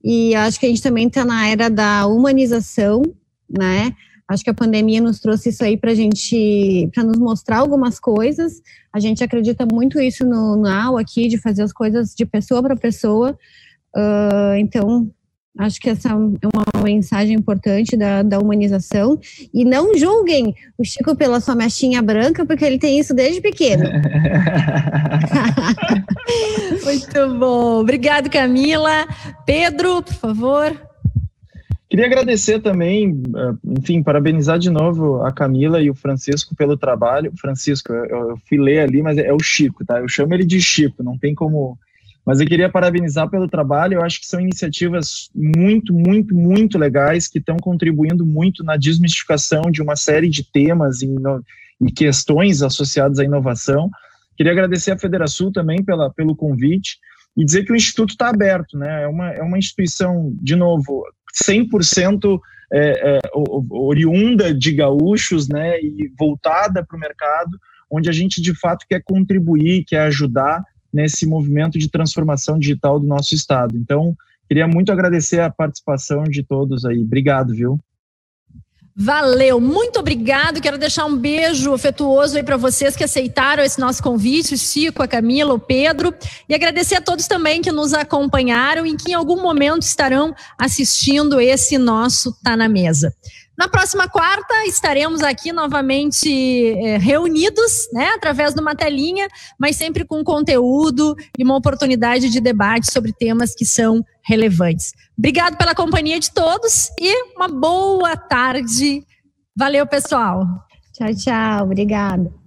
e acho que a gente também está na era da humanização, né? Acho que a pandemia nos trouxe isso aí para a gente, para nos mostrar algumas coisas. A gente acredita muito isso no, no aqui, de fazer as coisas de pessoa para pessoa. Uh, então, Acho que essa é uma mensagem importante da, da humanização. E não julguem o Chico pela sua mechinha branca, porque ele tem isso desde pequeno. Muito bom. Obrigado, Camila. Pedro, por favor. Queria agradecer também, eh, enfim, parabenizar de novo a Camila e o Francisco pelo trabalho. Francisco, eu, eu fui ler ali, mas é o Chico, tá? Eu chamo ele de Chico, não tem como mas eu queria parabenizar pelo trabalho. Eu acho que são iniciativas muito, muito, muito legais que estão contribuindo muito na desmistificação de uma série de temas e, no, e questões associadas à inovação. Queria agradecer à Federação também pela, pelo convite. e dizer que o Instituto está aberto, né? É uma, é uma instituição, de novo, 100% é, é, oriunda de gaúchos, né? E voltada para o mercado, onde a gente de fato quer contribuir, quer ajudar nesse movimento de transformação digital do nosso estado. Então, queria muito agradecer a participação de todos aí. Obrigado, viu? Valeu, muito obrigado. Quero deixar um beijo afetuoso aí para vocês que aceitaram esse nosso convite, o Chico, a Camila, o Pedro, e agradecer a todos também que nos acompanharam e que em algum momento estarão assistindo esse nosso Tá na Mesa. Na próxima quarta estaremos aqui novamente é, reunidos, né, através de uma telinha, mas sempre com conteúdo e uma oportunidade de debate sobre temas que são relevantes. Obrigado pela companhia de todos e uma boa tarde. Valeu, pessoal. Tchau, tchau. Obrigada.